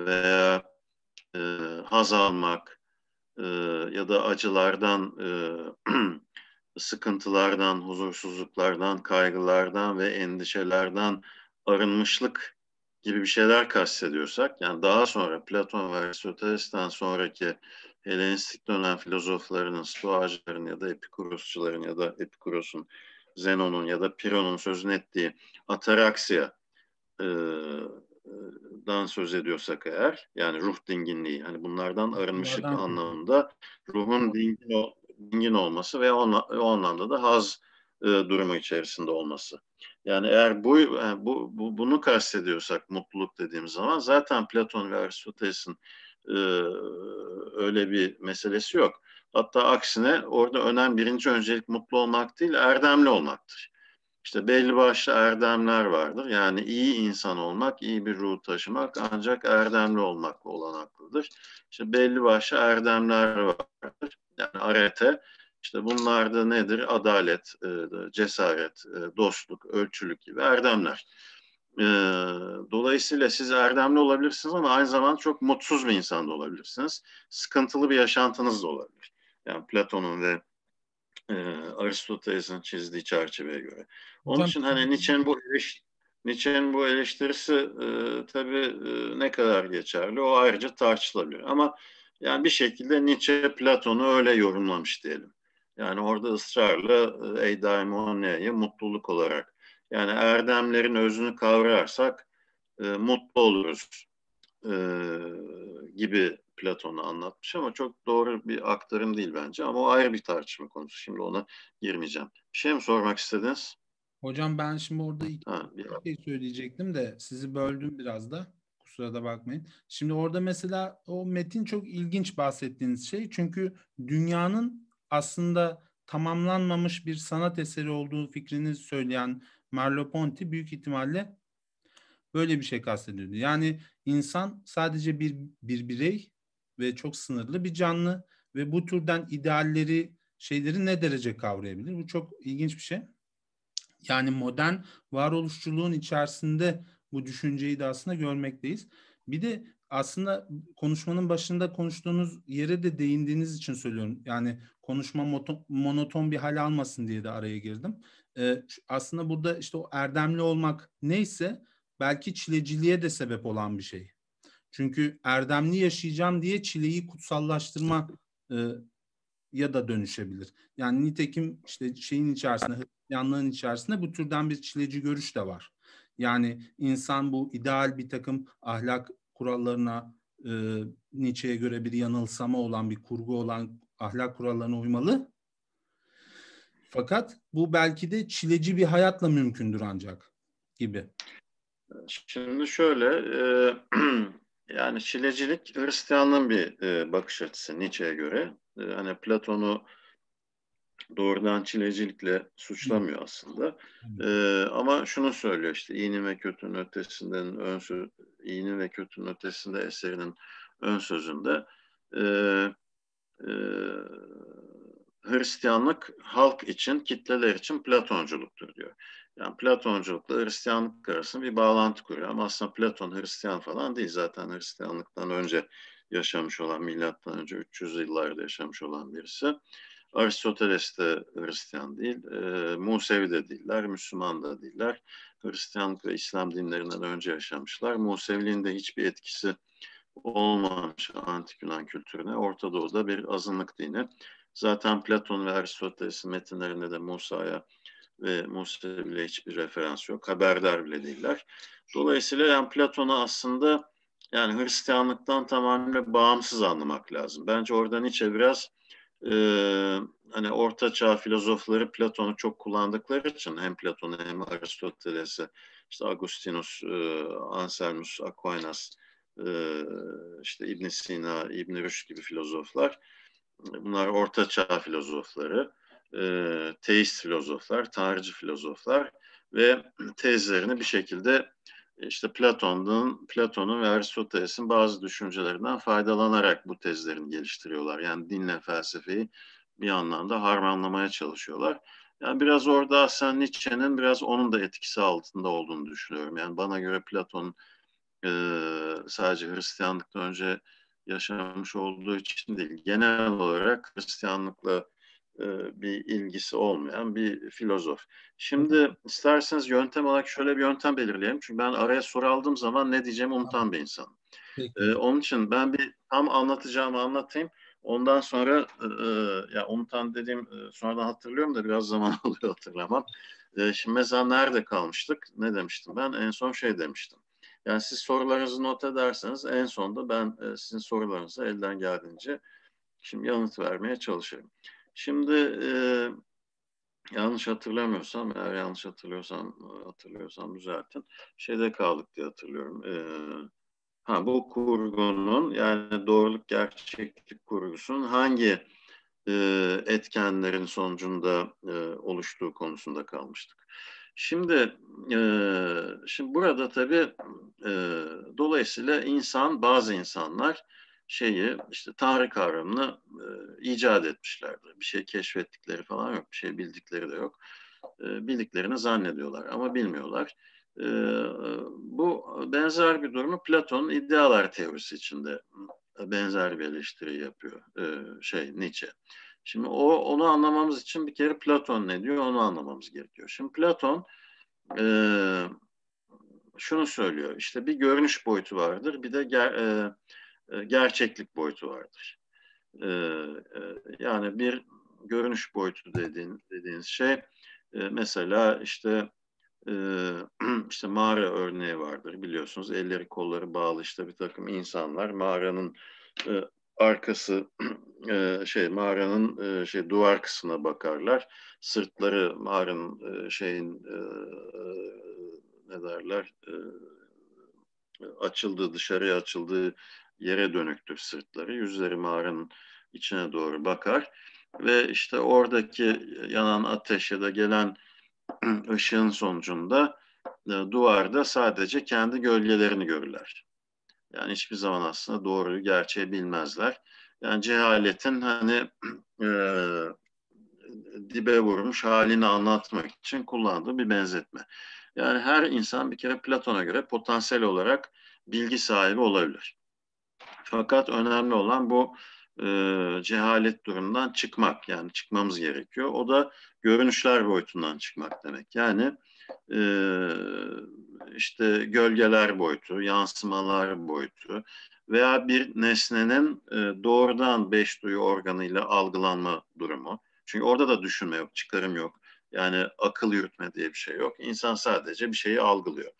[SPEAKER 1] veya e, haz almak e, ya da acılardan, e, sıkıntılardan, huzursuzluklardan, kaygılardan ve endişelerden arınmışlık gibi bir şeyler kastediyorsak, yani daha sonra Platon ve Aristoteles'ten sonraki Helenistik dönem filozoflarının, Stoacıların ya da Epikurosçuların ya da Epikuros'un, Zenon'un ya da Piron'un sözünü ettiği ataraksiya e, dan söz ediyorsak eğer yani ruh dinginliği hani bunlardan arınmışlık bunlardan... anlamında ruhun dingin, dingin olması ve o, o anlamda da haz e, durumu içerisinde olması. Yani eğer bu, yani e, bu, bu bunu kastediyorsak mutluluk dediğimiz zaman zaten Platon ve Aristoteles'in e, öyle bir meselesi yok. Hatta aksine orada önemli birinci öncelik mutlu olmak değil erdemli olmaktır. İşte belli başlı erdemler vardır. Yani iyi insan olmak, iyi bir ruh taşımak ancak erdemli olmakla olanaklıdır. İşte belli başlı erdemler vardır. Yani arete, işte bunlar da nedir? Adalet, e, cesaret, e, dostluk, ölçülük gibi erdemler. E, dolayısıyla siz erdemli olabilirsiniz ama aynı zamanda çok mutsuz bir insan da olabilirsiniz. Sıkıntılı bir yaşantınız da olabilir. Yani Platon'un ve e, Aristoteles'in çizdiği çerçeveye göre. Onun Hocam, için hani Nietzsche'nin bu eleş, Nietzsche'nin bu eleştirisi e, tabii e, ne kadar geçerli o ayrıca tartışılabilir. Ama yani bir şekilde Nietzsche Platon'u öyle yorumlamış diyelim. Yani orada ısrarla e, eudaimonia'yı mutluluk olarak yani erdemlerin özünü kavrarsak e, mutlu oluruz e, gibi Platon'u anlatmış ama çok doğru bir aktarım değil bence. Ama o ayrı bir tartışma konusu. Şimdi ona girmeyeceğim. Bir şey mi sormak istediniz?
[SPEAKER 2] Hocam ben şimdi orada iki ha, bir şey söyleyecektim de sizi böldüm biraz da. Kusura da bakmayın. Şimdi orada mesela o metin çok ilginç bahsettiğiniz şey. Çünkü dünyanın aslında tamamlanmamış bir sanat eseri olduğu fikrini söyleyen Merleau-Ponty büyük ihtimalle böyle bir şey kastediyordu. Yani insan sadece bir bir birey ve çok sınırlı bir canlı ve bu türden idealleri, şeyleri ne derece kavrayabilir? Bu çok ilginç bir şey. Yani modern varoluşçuluğun içerisinde bu düşünceyi de aslında görmekteyiz. Bir de aslında konuşmanın başında konuştuğunuz yere de değindiğiniz için söylüyorum. Yani konuşma monoton bir hal almasın diye de araya girdim. Ee, aslında burada işte o erdemli olmak neyse belki çileciliğe de sebep olan bir şey. Çünkü erdemli yaşayacağım diye çileyi kutsallaştırma e, ya da dönüşebilir. Yani nitekim işte şeyin içerisinde, Hristiyanlığın içerisinde bu türden bir çileci görüş de var. Yani insan bu ideal bir takım ahlak kurallarına e, Nietzsche'ye göre bir yanılsama olan bir kurgu olan ahlak kurallarına uymalı. Fakat bu belki de çileci bir hayatla mümkündür ancak gibi.
[SPEAKER 1] Şimdi şöyle e, yani çilecilik Hristiyanlığın bir e, bakış açısı Nietzsche'ye göre. E, hani Platon'u doğrudan çilecilikle suçlamıyor aslında. Ee, ama şunu söylüyor işte iyinin ve kötünün ötesinden ön söz, iyinin ve kötünün ötesinde eserinin ön sözünde e, e, Hristiyanlık halk için, kitleler için Platonculuktur diyor. Yani Platonculukla Hristiyanlık arasında bir bağlantı kuruyor. Ama aslında Platon Hristiyan falan değil. Zaten Hristiyanlıktan önce yaşamış olan, milattan önce 300 yıllarda yaşamış olan birisi. Aristoteles de Hristiyan değil, e, Musevi de değiller, Müslüman da değiller. Hristiyanlık ve İslam dinlerinden önce yaşamışlar. Museviliğin de hiçbir etkisi olmamış antik Yunan kültürüne. Orta Doğu'da bir azınlık dini. Zaten Platon ve Aristoteles'in metinlerinde de Musa'ya ve Musevi'yle hiçbir referans yok. Haberdar bile değiller. Dolayısıyla yani Platon'u aslında yani Hristiyanlıktan tamamen bağımsız anlamak lazım. Bence orada Nietzsche biraz e, hani orta çağ filozofları Platon'u çok kullandıkları için hem Platon'u hem Aristoteles'i işte Agustinus, e, Anselmus, Aquinas, e, işte İbn Sina, İbn Rüşd gibi filozoflar bunlar orta çağ filozofları, e, teist filozoflar, tanrıcı filozoflar ve tezlerini bir şekilde işte Platon'un, Platon'un ve Aristoteles'in bazı düşüncelerinden faydalanarak bu tezlerini geliştiriyorlar. Yani dinle felsefeyi bir anlamda harmanlamaya çalışıyorlar. Yani biraz orada aslında Nietzsche'nin biraz onun da etkisi altında olduğunu düşünüyorum. Yani bana göre Platon e, sadece Hristiyanlıktan önce yaşamış olduğu için değil, genel olarak Hristiyanlıkla e, bir ilgisi olmayan bir filozof. Şimdi isterseniz yöntem olarak şöyle bir yöntem belirleyelim. Çünkü ben araya soru aldığım zaman ne diyeceğimi unutan bir insanım. Ee, onun için ben bir tam anlatacağımı anlatayım. Ondan sonra e, e ya unutan dediğim e, sonradan hatırlıyorum da biraz zaman alıyor hatırlamam. E, şimdi mesela nerede kalmıştık? Ne demiştim ben? En son şey demiştim. Yani siz sorularınızı not ederseniz en sonunda ben e, sizin sorularınıza elden geldiğince şimdi yanıt vermeye çalışırım. Şimdi e, yanlış hatırlamıyorsam, eğer yanlış hatırlıyorsam, hatırlıyorsam düzeltin. Şeyde kaldık diye hatırlıyorum. E, ha bu kurgunun yani doğruluk gerçeklik kurgusunun hangi e, etkenlerin sonucunda e, oluştuğu konusunda kalmıştık. Şimdi e, şimdi burada tabii e, dolayısıyla insan bazı insanlar şeyi işte Tanrı kavramını e, icat etmişlerdir. Bir şey keşfettikleri falan yok, bir şey bildikleri de yok. E, bildiklerini zannediyorlar ama bilmiyorlar. E, bu benzer bir durumu Platon idealar teorisi içinde benzer bir eleştiri yapıyor e, şey Nietzsche. Şimdi o onu anlamamız için bir kere Platon ne diyor onu anlamamız gerekiyor. Şimdi Platon e, şunu söylüyor. İşte bir görünüş boyutu vardır, bir de ger, e, e, gerçeklik boyutu vardır. E, e, yani bir görünüş boyutu dediğin, dediğiniz şey mesela işte işte mağara örneği vardır. Biliyorsunuz elleri kolları bağlı işte bir takım insanlar. Mağaranın arkası şey mağaranın şey duvar kısmına bakarlar. Sırtları mağaranın şeyin ne derler açıldığı dışarıya açıldığı yere dönüktür sırtları. Yüzleri mağaranın içine doğru bakar ve işte oradaki yanan ateş ya da gelen ışığın sonucunda e, duvarda sadece kendi gölgelerini görürler. Yani hiçbir zaman aslında doğruyu, gerçeği bilmezler. Yani cehaletin hani e, dibe vurmuş halini anlatmak için kullandığı bir benzetme. Yani her insan bir kere Platon'a göre potansiyel olarak bilgi sahibi olabilir. Fakat önemli olan bu e, cehalet durumundan çıkmak yani çıkmamız gerekiyor. O da görünüşler boyutundan çıkmak demek. Yani e, işte gölgeler boyutu, yansımalar boyutu veya bir nesnenin e, doğrudan beş duyu organıyla algılanma durumu. Çünkü orada da düşünme yok, çıkarım yok. Yani akıl yürütme diye bir şey yok. İnsan sadece bir şeyi algılıyor.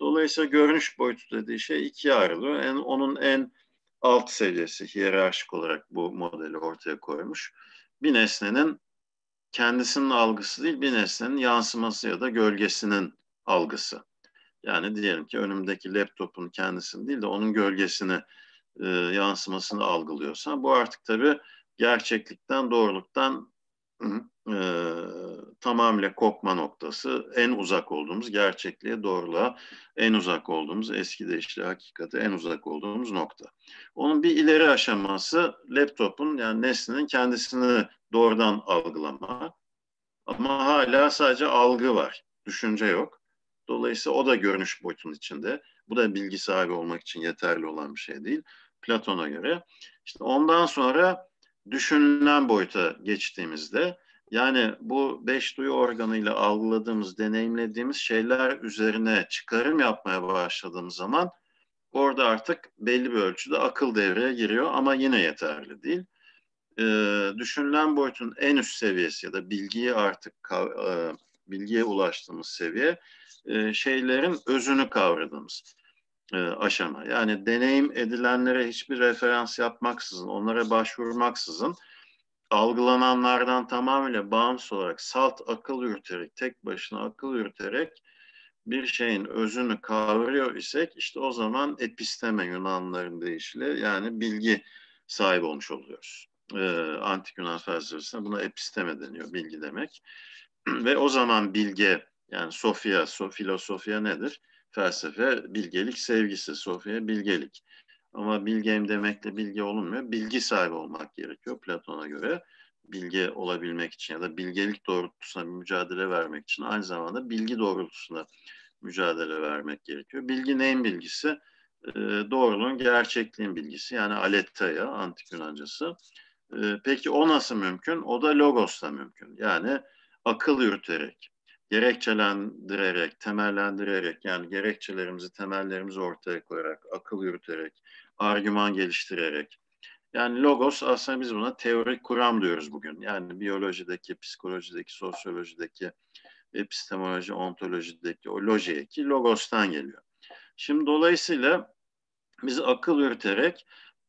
[SPEAKER 1] Dolayısıyla görünüş boyutu dediği şey ikiye ayrılıyor. En, onun en alt seviyesi hiyerarşik olarak bu modeli ortaya koymuş. Bir nesnenin kendisinin algısı değil, bir nesnenin yansıması ya da gölgesinin algısı. Yani diyelim ki önümdeki laptopun kendisini değil de onun gölgesini, e, yansımasını algılıyorsan bu artık tabii gerçeklikten, doğruluktan e, tamamıyla kopma noktası en uzak olduğumuz gerçekliğe doğruluğa en uzak olduğumuz eski deyişle hakikate en uzak olduğumuz nokta. Onun bir ileri aşaması laptopun yani nesnenin kendisini doğrudan algılama ama hala sadece algı var düşünce yok. Dolayısıyla o da görünüş boyutunun içinde. Bu da bilgi sahibi olmak için yeterli olan bir şey değil. Platon'a göre. İşte ondan sonra düşünülen boyuta geçtiğimizde yani bu beş duyu organıyla algıladığımız, deneyimlediğimiz şeyler üzerine çıkarım yapmaya başladığımız zaman orada artık belli bir ölçüde akıl devreye giriyor ama yine yeterli değil. Ee, düşünülen boyutun en üst seviyesi ya da bilgiyi artık e, bilgiye ulaştığımız seviye e, şeylerin özünü kavradığımız e, aşama. Yani deneyim edilenlere hiçbir referans yapmaksızın, onlara başvurmaksızın algılananlardan tamamıyla bağımsız olarak salt akıl yürüterek, tek başına akıl yürüterek bir şeyin özünü kavruyor isek işte o zaman episteme Yunanların deyişiyle yani bilgi sahibi olmuş oluyoruz. Ee, Antik Yunan felsefesinde buna episteme deniyor, bilgi demek. Ve o zaman bilge yani Sofya, so, filosofya nedir? Felsefe, bilgelik, sevgisi, Sofya, bilgelik. Ama bilgeyim demekle bilgi olunmuyor. Bilgi sahibi olmak gerekiyor Platon'a göre. Bilge olabilmek için ya da bilgelik doğrultusunda mücadele vermek için aynı zamanda bilgi doğrultusunda mücadele vermek gerekiyor. Bilgi neyin bilgisi? E, doğruluğun, gerçekliğin bilgisi. Yani aletheia, antik Yunancası. E, peki o nasıl mümkün? O da logosla mümkün. Yani akıl yürüterek, gerekçelendirerek, temellendirerek yani gerekçelerimizi, temellerimizi ortaya koyarak, akıl yürüterek, argüman geliştirerek. Yani logos aslında biz buna teorik kuram diyoruz bugün. Yani biyolojideki, psikolojideki, sosyolojideki, epistemoloji, ontolojideki o loji ki logostan geliyor. Şimdi dolayısıyla biz akıl yürüterek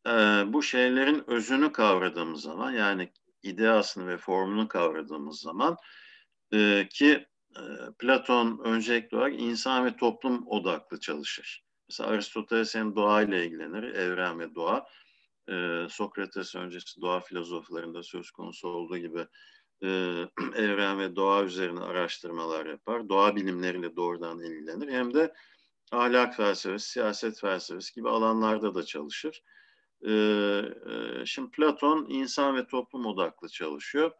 [SPEAKER 1] e, bu şeylerin özünü kavradığımız zaman yani ideasını ve formunu kavradığımız zaman e, ki e, Platon öncelikli olarak insan ve toplum odaklı çalışır. Mesela Aristoteles hem doğayla ilgilenir, evren ve doğa. Ee, Sokrates öncesi doğa filozoflarında söz konusu olduğu gibi e, evren ve doğa üzerine araştırmalar yapar. Doğa bilimleriyle doğrudan ilgilenir. Hem de ahlak felsefesi, siyaset felsefesi gibi alanlarda da çalışır. Ee, e, şimdi Platon insan ve toplum odaklı çalışıyor.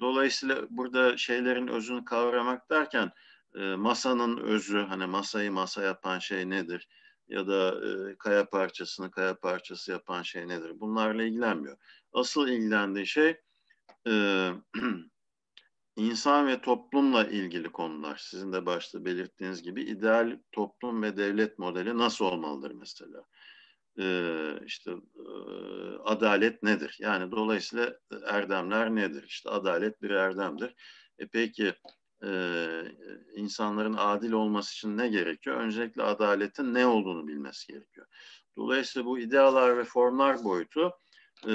[SPEAKER 1] Dolayısıyla burada şeylerin özünü kavramak derken e, masanın özü, hani masayı masa yapan şey nedir? Ya da e, kaya parçasını kaya parçası yapan şey nedir? Bunlarla ilgilenmiyor. Asıl ilgilendiği şey e, insan ve toplumla ilgili konular. Sizin de başta belirttiğiniz gibi ideal toplum ve devlet modeli nasıl olmalıdır mesela? Ee, işte e, adalet nedir? Yani dolayısıyla erdemler nedir? İşte adalet bir erdemdir. E peki e, insanların adil olması için ne gerekiyor? Öncelikle adaletin ne olduğunu bilmesi gerekiyor. Dolayısıyla bu idealar ve formlar boyutu e,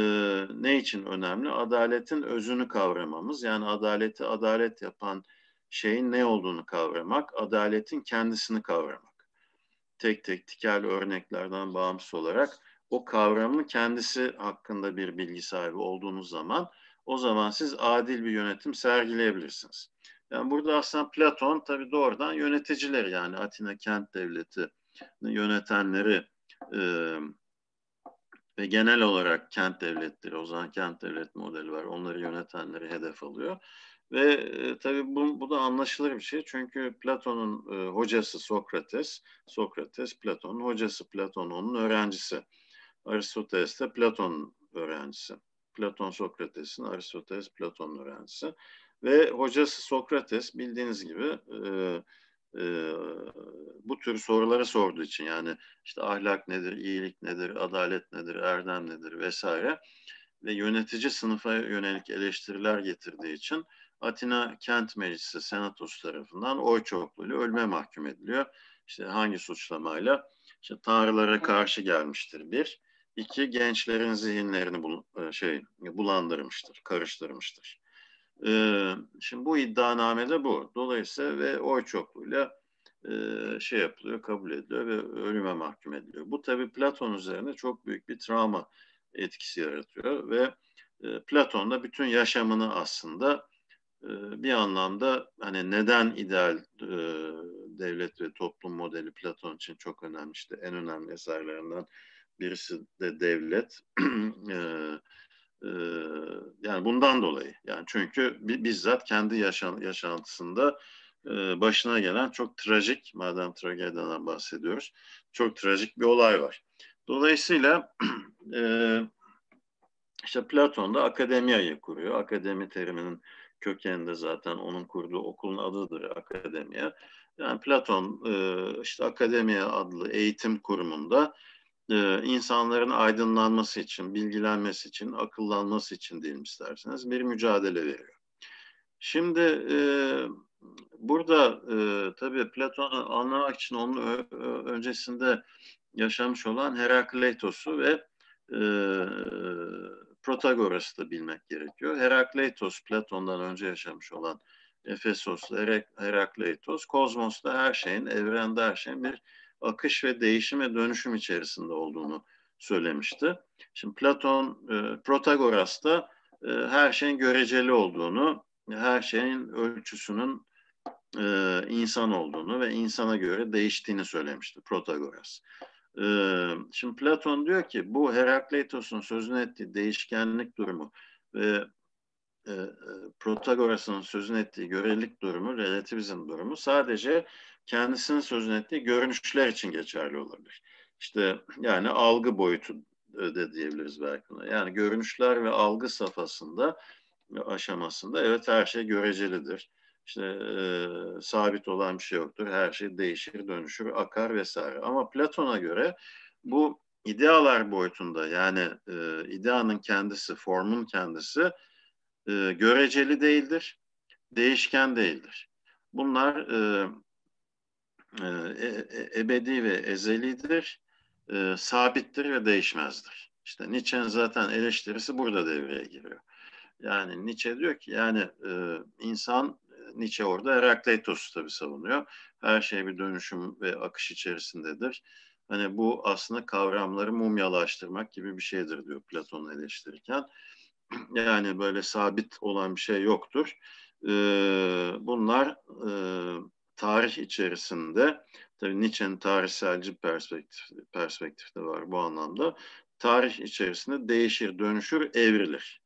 [SPEAKER 1] ne için önemli? Adaletin özünü kavramamız. Yani adaleti adalet yapan şeyin ne olduğunu kavramak, adaletin kendisini kavramak. Tek tek tikel örneklerden bağımsız olarak o kavramın kendisi hakkında bir bilgi sahibi olduğunuz zaman o zaman siz adil bir yönetim sergileyebilirsiniz. Yani burada aslında Platon tabii doğrudan yöneticileri yani Atina kent devleti yönetenleri E, ve genel olarak kent devletleri, o zaman kent devlet modeli var. Onları yönetenleri hedef alıyor. Ve e, tabii bu, bu da anlaşılır bir şey. Çünkü Platon'un e, hocası Sokrates, Sokrates Platon'un hocası, Platon onun öğrencisi. Aristoteles de Platon'un öğrencisi. Platon Sokrates'in, Aristoteles Platon'un öğrencisi. Ve hocası Sokrates bildiğiniz gibi e, e, bu tür soruları sorduğu için yani işte ahlak nedir, iyilik nedir, adalet nedir, erdem nedir vesaire ve yönetici sınıfa yönelik eleştiriler getirdiği için Atina Kent Meclisi Senatos tarafından oy çokluğuyla ölme mahkum ediliyor. İşte hangi suçlamayla? İşte tanrılara karşı gelmiştir bir. İki, gençlerin zihinlerini bul, şey bulandırmıştır, karıştırmıştır. Ee, şimdi bu iddianamede bu. Dolayısıyla ve oy çokluğuyla e, şey yapılıyor, kabul ediliyor ve ölüme mahkum ediliyor. Bu tabi Platon üzerinde çok büyük bir travma etkisi yaratıyor ve e, Platon da bütün yaşamını aslında e, bir anlamda hani neden ideal e, devlet ve toplum modeli Platon için çok önemli işte en önemli eserlerinden birisi de devlet. e, e, yani bundan dolayı yani çünkü bizzat kendi yaşan, yaşantısında e, başına gelen çok trajik madem tragediden bahsediyoruz çok trajik bir olay var. Dolayısıyla e, işte Platon da akademiyayı kuruyor. Akademi teriminin kökeninde zaten onun kurduğu okulun adıdır akademiya. Yani Platon e, işte akademiya adlı eğitim kurumunda e, insanların aydınlanması için, bilgilenmesi için, akıllanması için diyelim isterseniz bir mücadele veriyor. Şimdi e, burada e, tabii Platon'u anlamak için onun öncesinde yaşamış olan Herakleitos'u ve e, Protagoras'ı da bilmek gerekiyor. Herakleitos Platon'dan önce yaşamış olan Efesos'ta Herakleitos, kozmosta her şeyin, evrende her şeyin bir akış ve değişim ve dönüşüm içerisinde olduğunu söylemişti. Şimdi Platon, e, Protagoras da e, her şeyin göreceli olduğunu, her şeyin ölçüsünün e, insan olduğunu ve insana göre değiştiğini söylemişti Protagoras. E, şimdi Platon diyor ki bu Herakleitos'un sözünü ettiği değişkenlik durumu ve e, e Protagoras'ın sözünü ettiği görelilik durumu, relativizm durumu sadece kendisinin sözünü ettiği görünüşler için geçerli olabilir. İşte yani algı boyutu de diyebiliriz belki. Yani görünüşler ve algı safhasında aşamasında evet her şey görecelidir. İşte e, sabit olan bir şey yoktur. Her şey değişir, dönüşür, akar vesaire. Ama Platon'a göre bu idealar boyutunda yani e, ideanın kendisi, formun kendisi e, göreceli değildir, değişken değildir. Bunlar e, e, e, ebedi ve ezelidir, e, sabittir ve değişmezdir. İşte Nietzsche'nin zaten eleştirisi burada devreye giriyor. Yani Nietzsche diyor ki yani e, insan Nietzsche orada Herakleitos'u tabii savunuyor. Her şey bir dönüşüm ve akış içerisindedir. Hani bu aslında kavramları mumyalaştırmak gibi bir şeydir diyor Platon'u eleştirirken. Yani böyle sabit olan bir şey yoktur. Ee, bunlar e, tarih içerisinde, tabii Nietzsche'nin tarihselci perspektif, perspektif de var bu anlamda, tarih içerisinde değişir, dönüşür, evrilir.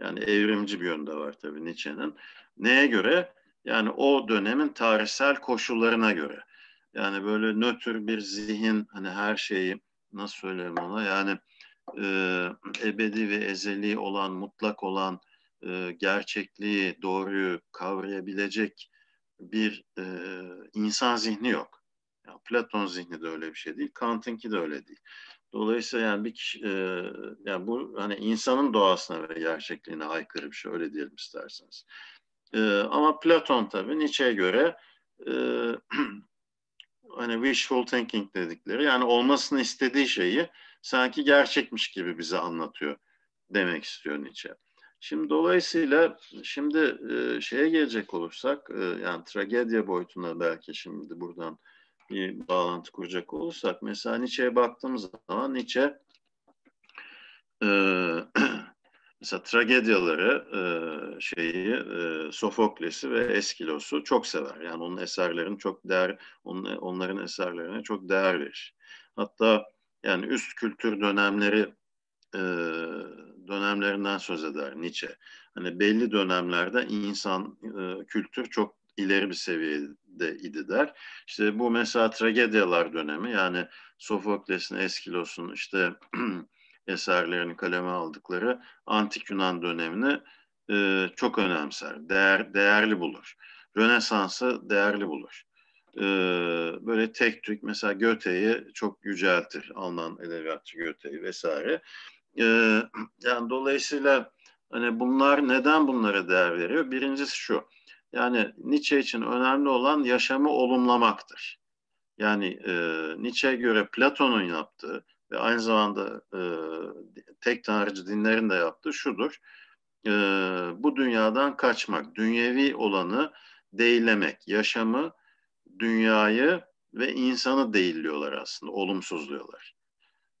[SPEAKER 1] Yani evrimci bir yönde var tabii Nietzsche'nin. Neye göre? Yani o dönemin tarihsel koşullarına göre. Yani böyle nötr bir zihin, hani her şeyi nasıl söylerim ona? Yani e, ebedi ve ezeli olan, mutlak olan, e, gerçekliği, doğruyu kavrayabilecek bir e, insan zihni yok. Yani Platon zihni de öyle bir şey değil, Kant'ınki de öyle değil. Dolayısıyla yani bir kişi, e, yani bu hani insanın doğasına ve gerçekliğine aykırı bir şey öyle diyelim isterseniz. E, ama Platon tabii Nietzsche'ye göre e, hani wishful thinking dedikleri yani olmasını istediği şeyi sanki gerçekmiş gibi bize anlatıyor demek istiyor Nietzsche. Şimdi dolayısıyla şimdi e, şeye gelecek olursak e, yani tragedya boyutuna belki şimdi buradan bir bağlantı kuracak olursak mesela Nietzsche'ye baktığımız zaman Nietzsche e, mesela tragedyaları e, şeyi e, Sofokles'i ve Eskilos'u çok sever. Yani onun eserlerini çok değer onun, onların eserlerine çok değer verir. Hatta Yani üst kültür dönemleri e, dönemlerinden söz eder Nietzsche. Hani belli dönemlerde insan e, kültür çok ileri bir seviyede idi der. İşte bu mesela tragedyalar dönemi yani Sofokles'in, Eskilos'un işte eserlerini kaleme aldıkları antik Yunan dönemini e, çok önemser, değer, değerli bulur. Rönesans'ı değerli bulur. E, böyle tek tük mesela Göte'yi çok yüceltir. Alman edebiyatçı Göte'yi vesaire. E, yani dolayısıyla hani bunlar neden bunlara değer veriyor? Birincisi şu. Yani Nietzsche için önemli olan yaşamı olumlamaktır. Yani e, Nietzsche'ye göre Platon'un yaptığı ve aynı zamanda e, tek tanrıcı dinlerin de yaptığı şudur. E, bu dünyadan kaçmak, dünyevi olanı değillemek, yaşamı, dünyayı ve insanı değilliyorlar aslında, olumsuzluyorlar.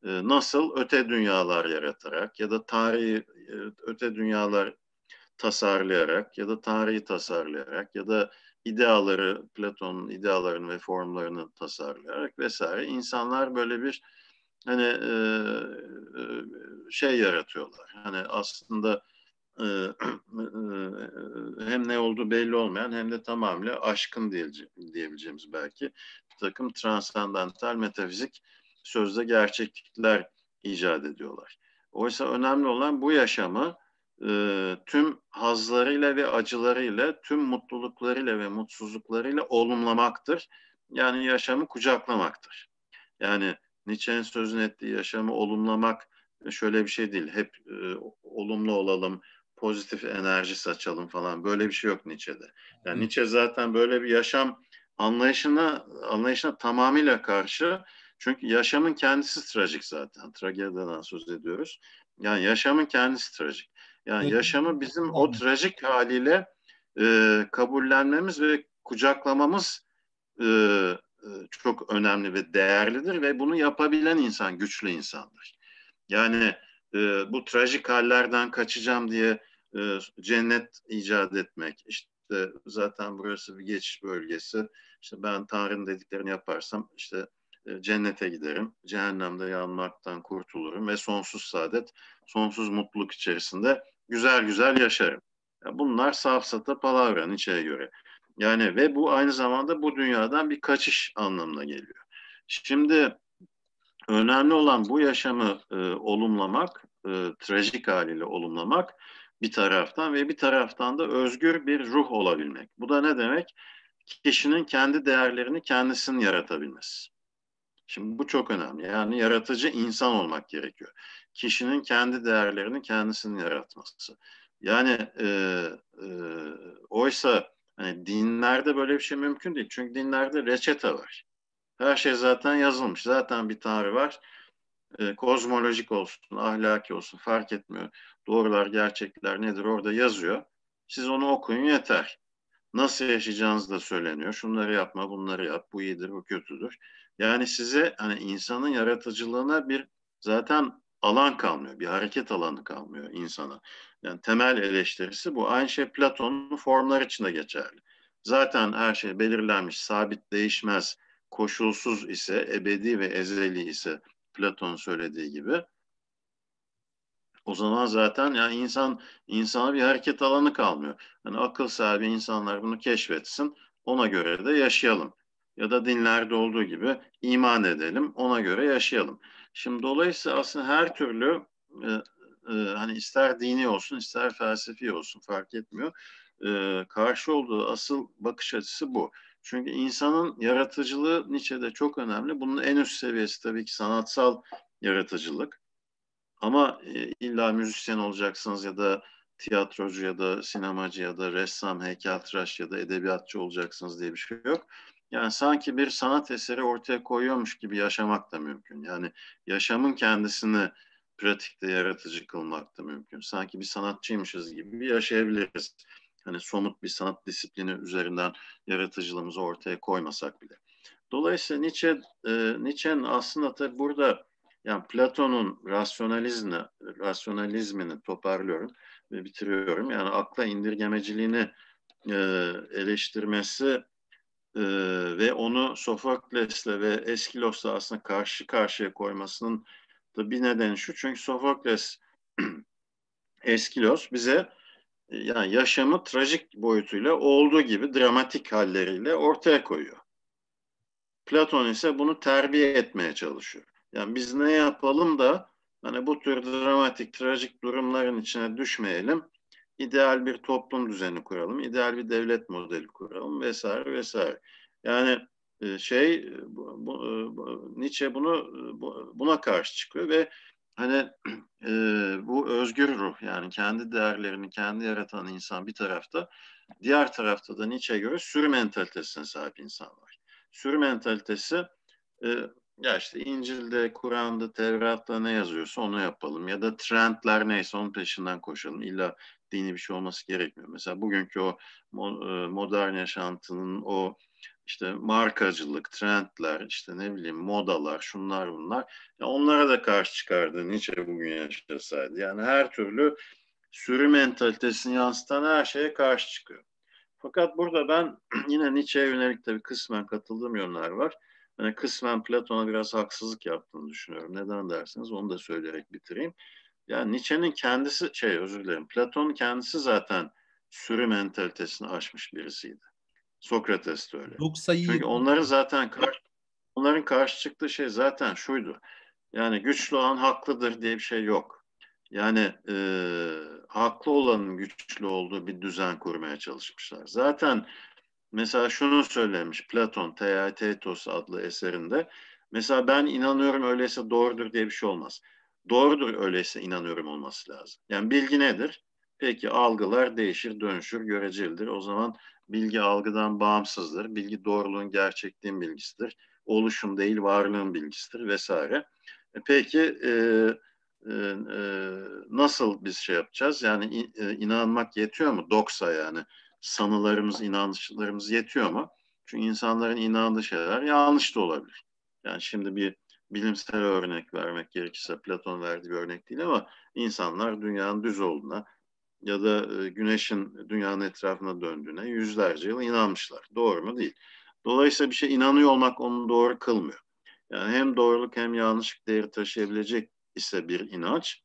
[SPEAKER 1] E, nasıl? Öte dünyalar yaratarak ya da tarihi e, öte dünyalar tasarlayarak ya da tarihi tasarlayarak ya da ideaları, Platon'un idealarını ve formlarını tasarlayarak vesaire insanlar böyle bir hani e, şey yaratıyorlar. Hani aslında hem ne olduğu belli olmayan hem de tamamıyla aşkın diyebileceğimiz belki bir takım transandantal metafizik sözde gerçeklikler icat ediyorlar. Oysa önemli olan bu yaşamı e, tüm hazlarıyla ve acılarıyla, tüm mutluluklarıyla ve mutsuzluklarıyla olumlamaktır. Yani yaşamı kucaklamaktır. Yani Nietzsche'nin sözünü ettiği yaşamı olumlamak şöyle bir şey değil. Hep e, olumlu olalım, pozitif enerji saçalım falan. Böyle bir şey yok Nietzsche'de. Yani Nietzsche zaten böyle bir yaşam anlayışına anlayışına tamamıyla karşı. Çünkü yaşamın kendisi trajik zaten. Tragedyadan söz ediyoruz. Yani yaşamın kendisi trajik. Yani yaşamı bizim o trajik haliyle e, kabullenmemiz ve kucaklamamız e, e, çok önemli ve değerlidir ve bunu yapabilen insan güçlü insandır. Yani e, bu trajik hallerden kaçacağım diye e, cennet icat etmek, işte zaten burası bir geçiş bölgesi, işte ben Tanrı'nın dediklerini yaparsam işte cennete giderim, cehennemde yanmaktan kurtulurum ve sonsuz saadet, sonsuz mutluluk içerisinde güzel güzel yaşarım. Bunlar safsata palavra Nietzsche'ye göre. Yani ve bu aynı zamanda bu dünyadan bir kaçış anlamına geliyor. Şimdi önemli olan bu yaşamı e, olumlamak, e, trajik haliyle olumlamak bir taraftan ve bir taraftan da özgür bir ruh olabilmek. Bu da ne demek? Kişinin kendi değerlerini kendisinin yaratabilmesi. Şimdi bu çok önemli. Yani yaratıcı insan olmak gerekiyor. Kişinin kendi değerlerini kendisinin yaratması. Yani e, e, oysa hani dinlerde böyle bir şey mümkün değil. Çünkü dinlerde reçete var. Her şey zaten yazılmış. Zaten bir tanrı var. E, kozmolojik olsun, ahlaki olsun fark etmiyor. Doğrular, gerçekler nedir orada yazıyor. Siz onu okuyun yeter. Nasıl yaşayacağınız da söyleniyor. Şunları yapma, bunları yap. Bu iyidir, bu kötüdür. Yani size hani insanın yaratıcılığına bir zaten alan kalmıyor. Bir hareket alanı kalmıyor insana. Yani temel eleştirisi bu. Aynı şey Platon'un formlar için de geçerli. Zaten her şey belirlenmiş, sabit, değişmez, koşulsuz ise, ebedi ve ezeli ise Platon söylediği gibi o zaman zaten yani insan insana bir hareket alanı kalmıyor. Yani akıl sahibi insanlar bunu keşfetsin, ona göre de yaşayalım ya da dinlerde olduğu gibi iman edelim, ona göre yaşayalım. Şimdi dolayısıyla aslında her türlü e, e, hani ister dini olsun ister felsefi olsun fark etmiyor. E, karşı olduğu asıl bakış açısı bu. Çünkü insanın yaratıcılığı Nietzsche'de çok önemli. Bunun en üst seviyesi tabii ki sanatsal yaratıcılık. Ama e, illa müzisyen olacaksınız ya da tiyatrocu ya da sinemacı ya da ressam, heykeltıraş ya da edebiyatçı olacaksınız diye bir şey yok. Yani sanki bir sanat eseri ortaya koyuyormuş gibi yaşamak da mümkün. Yani yaşamın kendisini pratikte yaratıcı kılmak da mümkün. Sanki bir sanatçıymışız gibi yaşayabiliriz. Hani somut bir sanat disiplini üzerinden yaratıcılığımızı ortaya koymasak bile. Dolayısıyla Nietzsche, e, Nietzsche'nin aslında tabii burada yani Platon'un rasyonalizmi, rasyonalizmini toparlıyorum ve bitiriyorum. Yani akla indirgemeciliğini e, eleştirmesi e, ve onu Sofokles'le ve Eskilos'la aslında karşı karşıya koymasının da bir nedeni şu. Çünkü Sofokles, Eskilos bize yani yaşamı trajik boyutuyla olduğu gibi dramatik halleriyle ortaya koyuyor. Platon ise bunu terbiye etmeye çalışıyor. Yani biz ne yapalım da hani bu tür dramatik, trajik durumların içine düşmeyelim. İdeal bir toplum düzeni kuralım, ideal bir devlet modeli kuralım vesaire vesaire. Yani e, şey bu, bu, e, Nietzsche bunu bu, buna karşı çıkıyor ve hani e, bu özgür ruh yani kendi değerlerini kendi yaratan insan bir tarafta diğer tarafta da Nietzsche'ye göre sürü mentalitesine sahip insan var. Sürü mentalitesi e, ya işte İncil'de, Kur'an'da, Tevrat'ta ne yazıyorsa onu yapalım ya da trendler neyse onun peşinden koşalım. İlla dini bir şey olması gerekmiyor. Mesela bugünkü o modern yaşantının o işte markacılık, trendler, işte ne bileyim modalar, şunlar bunlar. Ya onlara da karşı çıkardı Nietzsche bugün yaşasaydı. Yani her türlü sürü mentalitesini yansıtan her şeye karşı çıkıyor. Fakat burada ben yine Nietzsche'ye yönelik tabii kısmen katıldığım yönler var. Yani kısmen Platon'a biraz haksızlık yaptığını düşünüyorum. Neden derseniz onu da söyleyerek bitireyim. Yani Nietzsche'nin kendisi, şey özür dilerim, Platon kendisi zaten sürü mentalitesini aşmış birisiydi. Sokrates de öyle. Yok sayı... Çünkü onların zaten onların karşı çıktığı şey zaten şuydu. Yani güçlü olan haklıdır diye bir şey yok. Yani e, haklı olanın güçlü olduğu bir düzen kurmaya çalışmışlar. Zaten mesela şunu söylemiş Platon Theaetetos adlı eserinde. Mesela ben inanıyorum öyleyse doğrudur diye bir şey olmaz. Doğrudur öyleyse inanıyorum olması lazım. Yani bilgi nedir? Peki algılar değişir, dönüşür, görecelidir. O zaman bilgi algıdan bağımsızdır. Bilgi doğruluğun, gerçekliğin bilgisidir. Oluşum değil, varlığın bilgisidir vesaire. E peki e, e, e, nasıl biz şey yapacağız? Yani e, inanmak yetiyor mu? Doksa yani sanılarımız, inançlarımız yetiyor mu? Çünkü insanların inandığı şeyler yanlış da olabilir. Yani şimdi bir bilimsel örnek vermek gerekirse Platon verdiği bir örnek değil ama insanlar dünyanın düz olduğuna, ya da e, güneşin dünyanın etrafına döndüğüne yüzlerce yıl inanmışlar. Doğru mu? Değil. Dolayısıyla bir şey inanıyor olmak onu doğru kılmıyor. Yani hem doğruluk hem yanlışlık değeri taşıyabilecek ise bir inanç,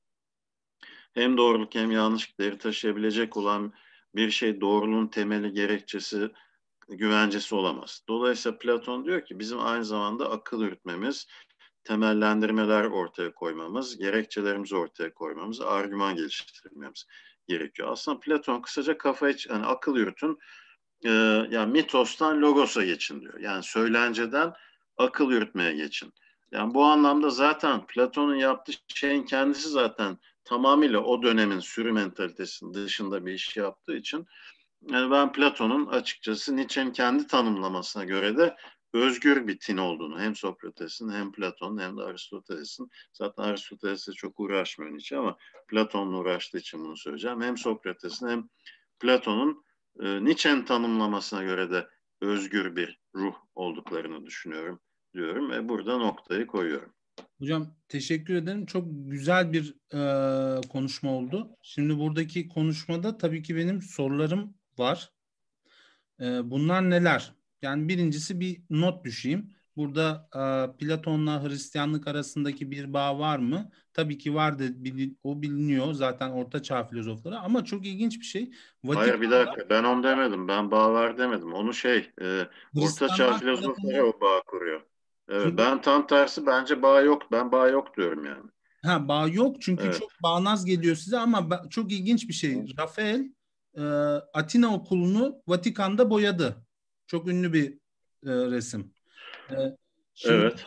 [SPEAKER 1] hem doğruluk hem yanlışlık değeri taşıyabilecek olan bir şey doğruluğun temeli, gerekçesi, güvencesi olamaz. Dolayısıyla Platon diyor ki bizim aynı zamanda akıl yürütmemiz, temellendirmeler ortaya koymamız, gerekçelerimizi ortaya koymamız, argüman geliştirmemiz gerekiyor. Aslında Platon kısaca kafayı, yani akıl yürütün, e, yani mitostan logosa geçin diyor. Yani söylenceden akıl yürütmeye geçin. Yani bu anlamda zaten Platon'un yaptığı şeyin kendisi zaten tamamıyla o dönemin sürü mentalitesinin dışında bir iş yaptığı için yani ben Platon'un açıkçası Nietzsche'nin kendi tanımlamasına göre de özgür bir tin olduğunu hem Sokrates'in hem Platon'un hem de Aristoteles'in zaten Aristoteles'e çok uğraşmıyor Nietzsche ama Platon'la uğraştığı için bunu söyleyeceğim. Hem Sokrates'in hem Platon'un e, Nietzsche'nin tanımlamasına göre de özgür bir ruh olduklarını düşünüyorum diyorum ve burada noktayı koyuyorum.
[SPEAKER 2] Hocam teşekkür ederim. Çok güzel bir e, konuşma oldu. Şimdi buradaki konuşmada tabii ki benim sorularım var. E, bunlar neler? Yani birincisi bir not düşeyim. Burada e, Platon'la Hristiyanlık arasındaki bir bağ var mı? Tabii ki vardı. O biliniyor zaten Orta Çağ filozofları ama çok ilginç bir şey.
[SPEAKER 1] Vatikan'da, Hayır bir dakika ben onu demedim. Ben bağ var demedim. Onu şey e, Orta Çağ filozofları o bağ kuruyor. Evet, çünkü, ben tam tersi bence bağ yok. Ben bağ yok diyorum yani.
[SPEAKER 2] Ha bağ yok çünkü evet. çok bağnaz geliyor size ama çok ilginç bir şey. Rafael e, Atina okulunu Vatikan'da boyadı. Çok ünlü bir e, resim. E, şimdi evet.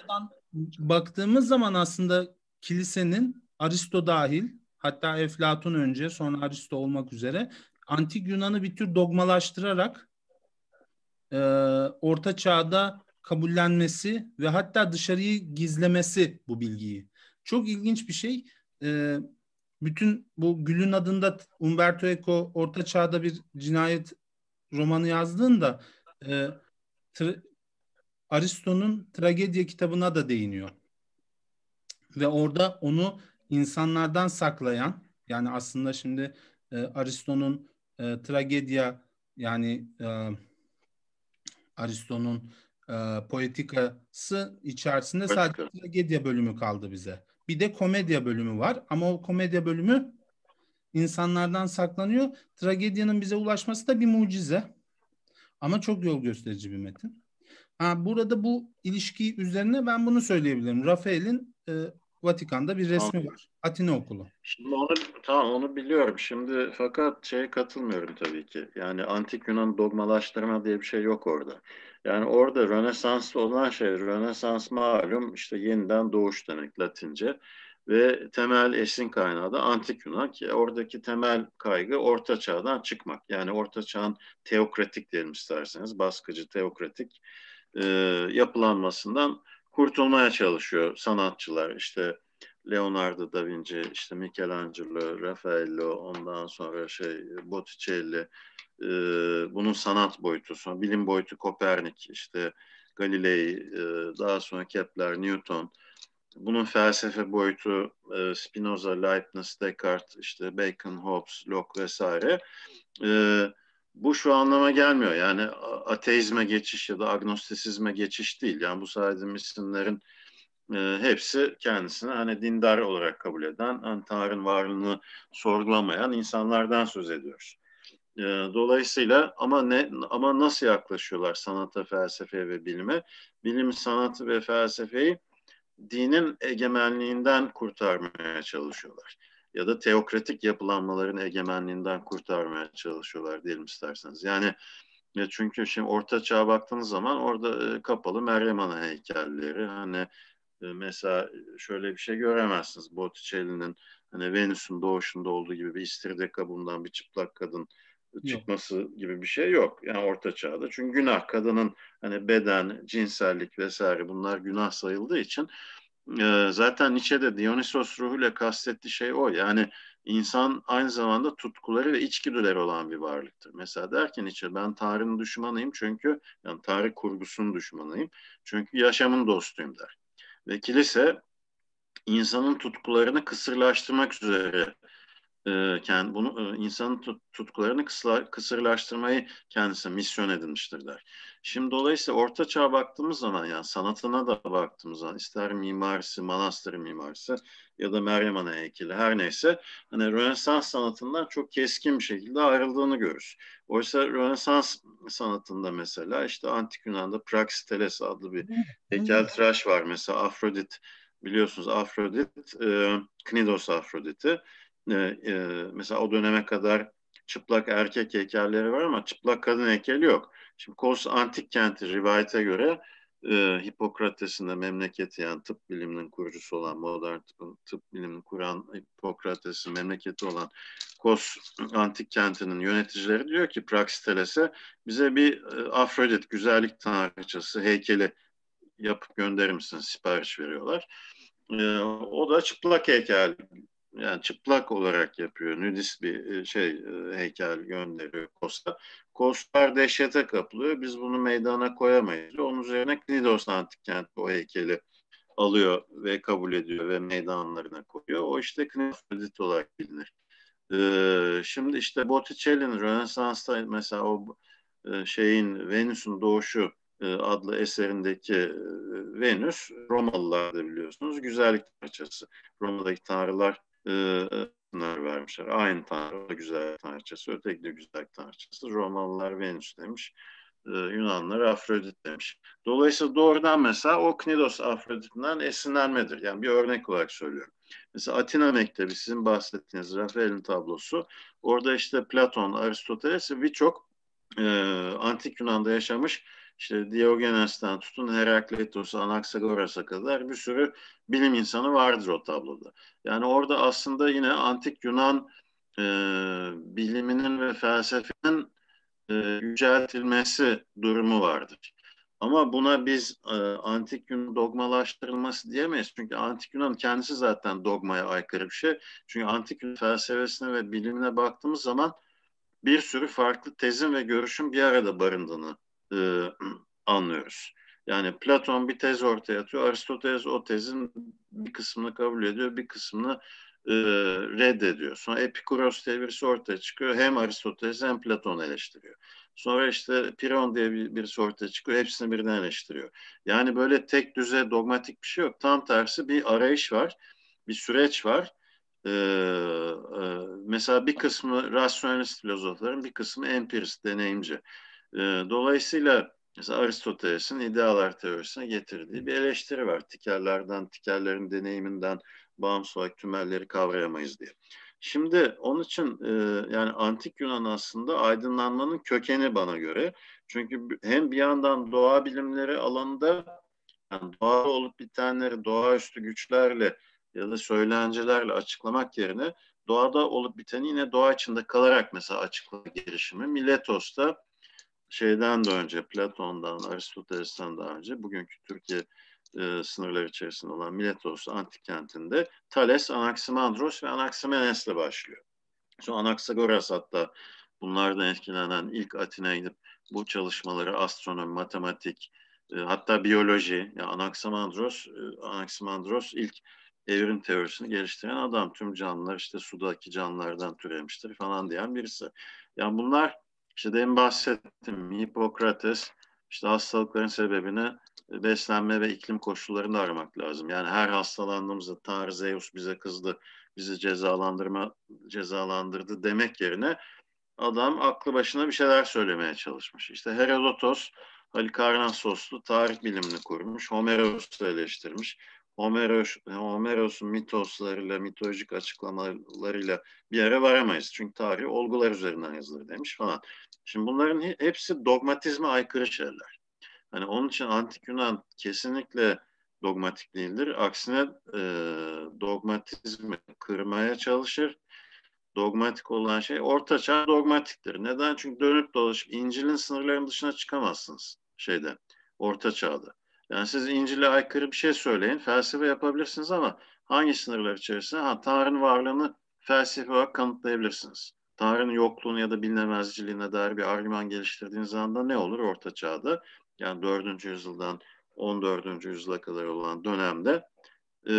[SPEAKER 2] baktığımız zaman aslında kilisenin Aristo dahil hatta Eflatun önce sonra Aristo olmak üzere antik Yunan'ı bir tür dogmalaştırarak e, orta çağda kabullenmesi ve hatta dışarıyı gizlemesi bu bilgiyi. Çok ilginç bir şey. E, bütün bu Gül'ün adında Umberto Eco orta çağda bir cinayet romanı yazdığında e, tra- Aristo'nun tragedya kitabına da değiniyor. Ve orada onu insanlardan saklayan yani aslında şimdi e, Aristo'nun e, tragedya yani e, Aristo'nun e, poetikası içerisinde Poetika. sadece tragedya bölümü kaldı bize. Bir de komedya bölümü var ama o komedya bölümü insanlardan saklanıyor. Tragedyanın bize ulaşması da bir mucize. Ama çok yol gösterici bir metin. Ha, burada bu ilişki üzerine ben bunu söyleyebilirim. Rafael'in e, Vatikan'da bir resmi tamam. var. Atina Okulu.
[SPEAKER 1] Şimdi onu tamam onu biliyorum. Şimdi fakat şeye katılmıyorum tabii ki. Yani antik Yunan dogmalaştırma diye bir şey yok orada. Yani orada Rönesans olan şey, Rönesans malum işte yeniden doğuş demek Latince ve temel esin kaynağı da antik Yunan ki oradaki temel kaygı orta çağdan çıkmak. Yani orta çağın teokratik diyelim isterseniz baskıcı teokratik e, yapılanmasından kurtulmaya çalışıyor sanatçılar. İşte Leonardo da Vinci, işte Michelangelo, Raffaello, ondan sonra şey Botticelli, e, bunun sanat boyutu, sonra bilim boyutu Kopernik, işte Galilei, e, daha sonra Kepler, Newton, bunun felsefe boyutu e, Spinoza, Leibniz, Descartes, işte Bacon, Hobbes, Locke vesaire. E, bu şu anlama gelmiyor. Yani ateizme geçiş ya da agnostisizme geçiş değil. Yani bu saydığım isimlerin e, hepsi kendisini hani dindar olarak kabul eden, hani Tanrı'nın varlığını sorgulamayan insanlardan söz ediyoruz. Dolayısıyla ama ne ama nasıl yaklaşıyorlar sanata, felsefeye ve bilime? Bilim, sanatı ve felsefeyi dinin egemenliğinden kurtarmaya çalışıyorlar. Ya da teokratik yapılanmaların egemenliğinden kurtarmaya çalışıyorlar diyelim isterseniz. Yani ya çünkü şimdi Orta Çağ'a baktığınız zaman orada e, kapalı Meryem Ana heykelleri hani e, mesela şöyle bir şey göremezsiniz. Botticelli'nin hani Venüs'ün doğuşunda olduğu gibi bir istiridye kabuğundan bir çıplak kadın çıkması yok. gibi bir şey yok. Yani orta çağda. Çünkü günah kadının hani beden, cinsellik vesaire bunlar günah sayıldığı için e, zaten Nietzsche'de Dionysos ruhuyla kastettiği şey o. Yani insan aynı zamanda tutkuları ve içgüdüleri olan bir varlıktır. Mesela derken Nietzsche ben Tanrı'nın düşmanıyım çünkü yani Tanrı kurgusunun düşmanıyım. Çünkü yaşamın dostuyum der. Ve kilise insanın tutkularını kısırlaştırmak üzere kendi bunu e, insanın tut, tutkularını kısla, kısırlaştırmayı kendisi misyon edinmiştir der. Şimdi dolayısıyla Orta Çağ'a baktığımız zaman yani sanatına da baktığımız zaman ister mimarisi, manastır mimarisi ya da Meryem Ana heykeli her neyse hani Rönesans sanatından çok keskin bir şekilde ayrıldığını görürüz. Oysa Rönesans sanatında mesela işte Antik Yunan'da Praxiteles adlı bir heykeltıraş var mesela Afrodit biliyorsunuz Afrodit, e, Knidos Afrodit'i e, e, mesela o döneme kadar çıplak erkek heykelleri var ama çıplak kadın heykeli yok. Şimdi Kos antik kenti rivayete göre e, Hipokrates'in de memleketi yani tıp biliminin kurucusu olan modern tıp, tıp bilimini kuran Hipokrates'in memleketi olan Kos antik kentinin yöneticileri diyor ki Praxiteles'e bize bir Afrodit güzellik tanrıçası heykeli yapıp gönderir misiniz sipariş veriyorlar. O da çıplak heykel yani çıplak olarak yapıyor. Nudist bir e, şey e, heykel gönderiyor Kosta. Kostlar dehşete kapılıyor. Biz bunu meydana koyamayız. Onun üzerine Knidos antik kent o heykeli alıyor ve kabul ediyor ve meydanlarına koyuyor. O işte Knidos olarak bilinir. Ee, şimdi işte Botticelli'nin Rönesans'ta mesela o e, şeyin Venüs'ün doğuşu adlı eserindeki Venüs Romalılar da biliyorsunuz güzellik parçası. Roma'daki tanrılar e, vermişler. Aynı tanrı güzel tanrıçası, öteki de güzel tanrıçası. Romalılar Venüs demiş. E, Yunanlar Afrodit demiş. Dolayısıyla doğrudan mesela o Knidos Afrodit'inden esinlenmedir. Yani bir örnek olarak söylüyorum. Mesela Atina Mektebi sizin bahsettiğiniz Rafael'in tablosu. Orada işte Platon, Aristoteles birçok e, antik Yunan'da yaşamış işte Diogenes'ten tutun Herakleitos'a, Anaxagoras'a kadar bir sürü bilim insanı vardır o tabloda. Yani orada aslında yine antik Yunan e, biliminin ve felsefenin e, yüceltilmesi durumu vardır. Ama buna biz e, antik Yunan dogmalaştırılması diyemeyiz. Çünkü antik Yunan kendisi zaten dogmaya aykırı bir şey. Çünkü antik Yunan felsefesine ve bilimine baktığımız zaman bir sürü farklı tezin ve görüşün bir arada barındığını e, anlıyoruz. Yani Platon bir tez ortaya atıyor. Aristoteles o tezin bir kısmını kabul ediyor, bir kısmını e, reddediyor. Sonra Epikuros diye birisi ortaya çıkıyor. Hem Aristoteles hem Platon eleştiriyor. Sonra işte Piron diye bir, birisi ortaya çıkıyor. Hepsini birden eleştiriyor. Yani böyle tek düze dogmatik bir şey yok. Tam tersi bir arayış var. Bir süreç var. Ee, e, mesela bir kısmı rasyonelist filozofların, bir kısmı empirist, deneyimci. Ee, dolayısıyla mesela Aristoteles'in idealar teorisine getirdiği bir eleştiri var. Tikerlerden, tikerlerin deneyiminden bağımsız olarak tümelleri kavrayamayız diye. Şimdi onun için e, yani antik Yunan aslında aydınlanmanın kökeni bana göre. Çünkü hem bir yandan doğa bilimleri alanında yani doğada olup bitenleri doğaüstü güçlerle ya da söylencelerle açıklamak yerine doğada olup biteni yine doğa içinde kalarak mesela açıklama girişimi. Miletos'ta şeyden de önce Platon'dan, Aristoteles'ten daha önce bugünkü Türkiye e, sınırları içerisinde olan Miletos antik kentinde Thales, Anaximandros ve Anaximenes'le başlıyor. Sonra Anaxagoras hatta bunlardan etkilenen ilk Atina'ya gidip bu çalışmaları astronomi, matematik, e, hatta biyoloji, yani Anaximandros, e, Anaximandros ilk evrim teorisini geliştiren adam. Tüm canlılar işte sudaki canlılardan türemiştir falan diyen birisi. Yani bunlar işte demin bahsettim Hipokrates işte hastalıkların sebebini beslenme ve iklim koşullarında aramak lazım. Yani her hastalandığımızda Tanrı Zeus bize kızdı, bizi cezalandırma cezalandırdı demek yerine adam aklı başına bir şeyler söylemeye çalışmış. İşte Herodotos Halikarnassoslu tarih bilimini kurmuş. Homeros'u eleştirmiş. Homeros, Homeros'un mitoslarıyla, mitolojik açıklamalarıyla bir yere varamayız. Çünkü tarih olgular üzerinden yazılır demiş falan. Şimdi bunların hepsi dogmatizme aykırı şeyler. Hani onun için antik Yunan kesinlikle dogmatik değildir. Aksine e, dogmatizmi kırmaya çalışır. Dogmatik olan şey ortaçağ dogmatiktir. Neden? Çünkü dönüp dolaşıp İncil'in sınırlarının dışına çıkamazsınız şeyde, orta çağda. Yani siz İncil'e aykırı bir şey söyleyin, felsefe yapabilirsiniz ama hangi sınırlar içerisinde? Ha, Tanrı'nın varlığını felsefe olarak kanıtlayabilirsiniz. Tanrı'nın yokluğunu ya da bilinemezciliğine dair bir argüman geliştirdiğiniz anda ne olur orta çağda? yani 4. yüzyıldan 14. yüzyıla kadar olan dönemde e,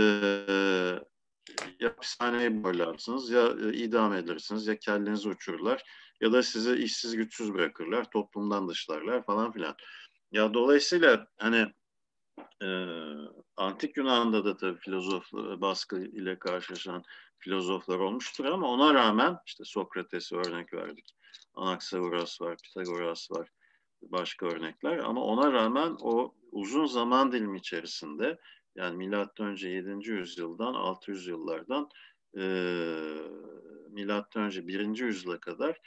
[SPEAKER 1] ya hapishaneye boylarsınız ya e, idam edilirsiniz ya kellenizi uçururlar ya da sizi işsiz güçsüz bırakırlar, toplumdan dışlarlar falan filan. Ya dolayısıyla hani e, antik Yunan'da da tabii filozof baskı ile karşılaşan filozoflar olmuştur ama ona rağmen işte Sokrates'e örnek verdik. Anaxagoras var, Pitagoras var başka örnekler ama ona rağmen o uzun zaman dilimi içerisinde yani milattan önce 7. yüzyıldan 600 yıllardan e, milattan önce 1. yüzyıla kadar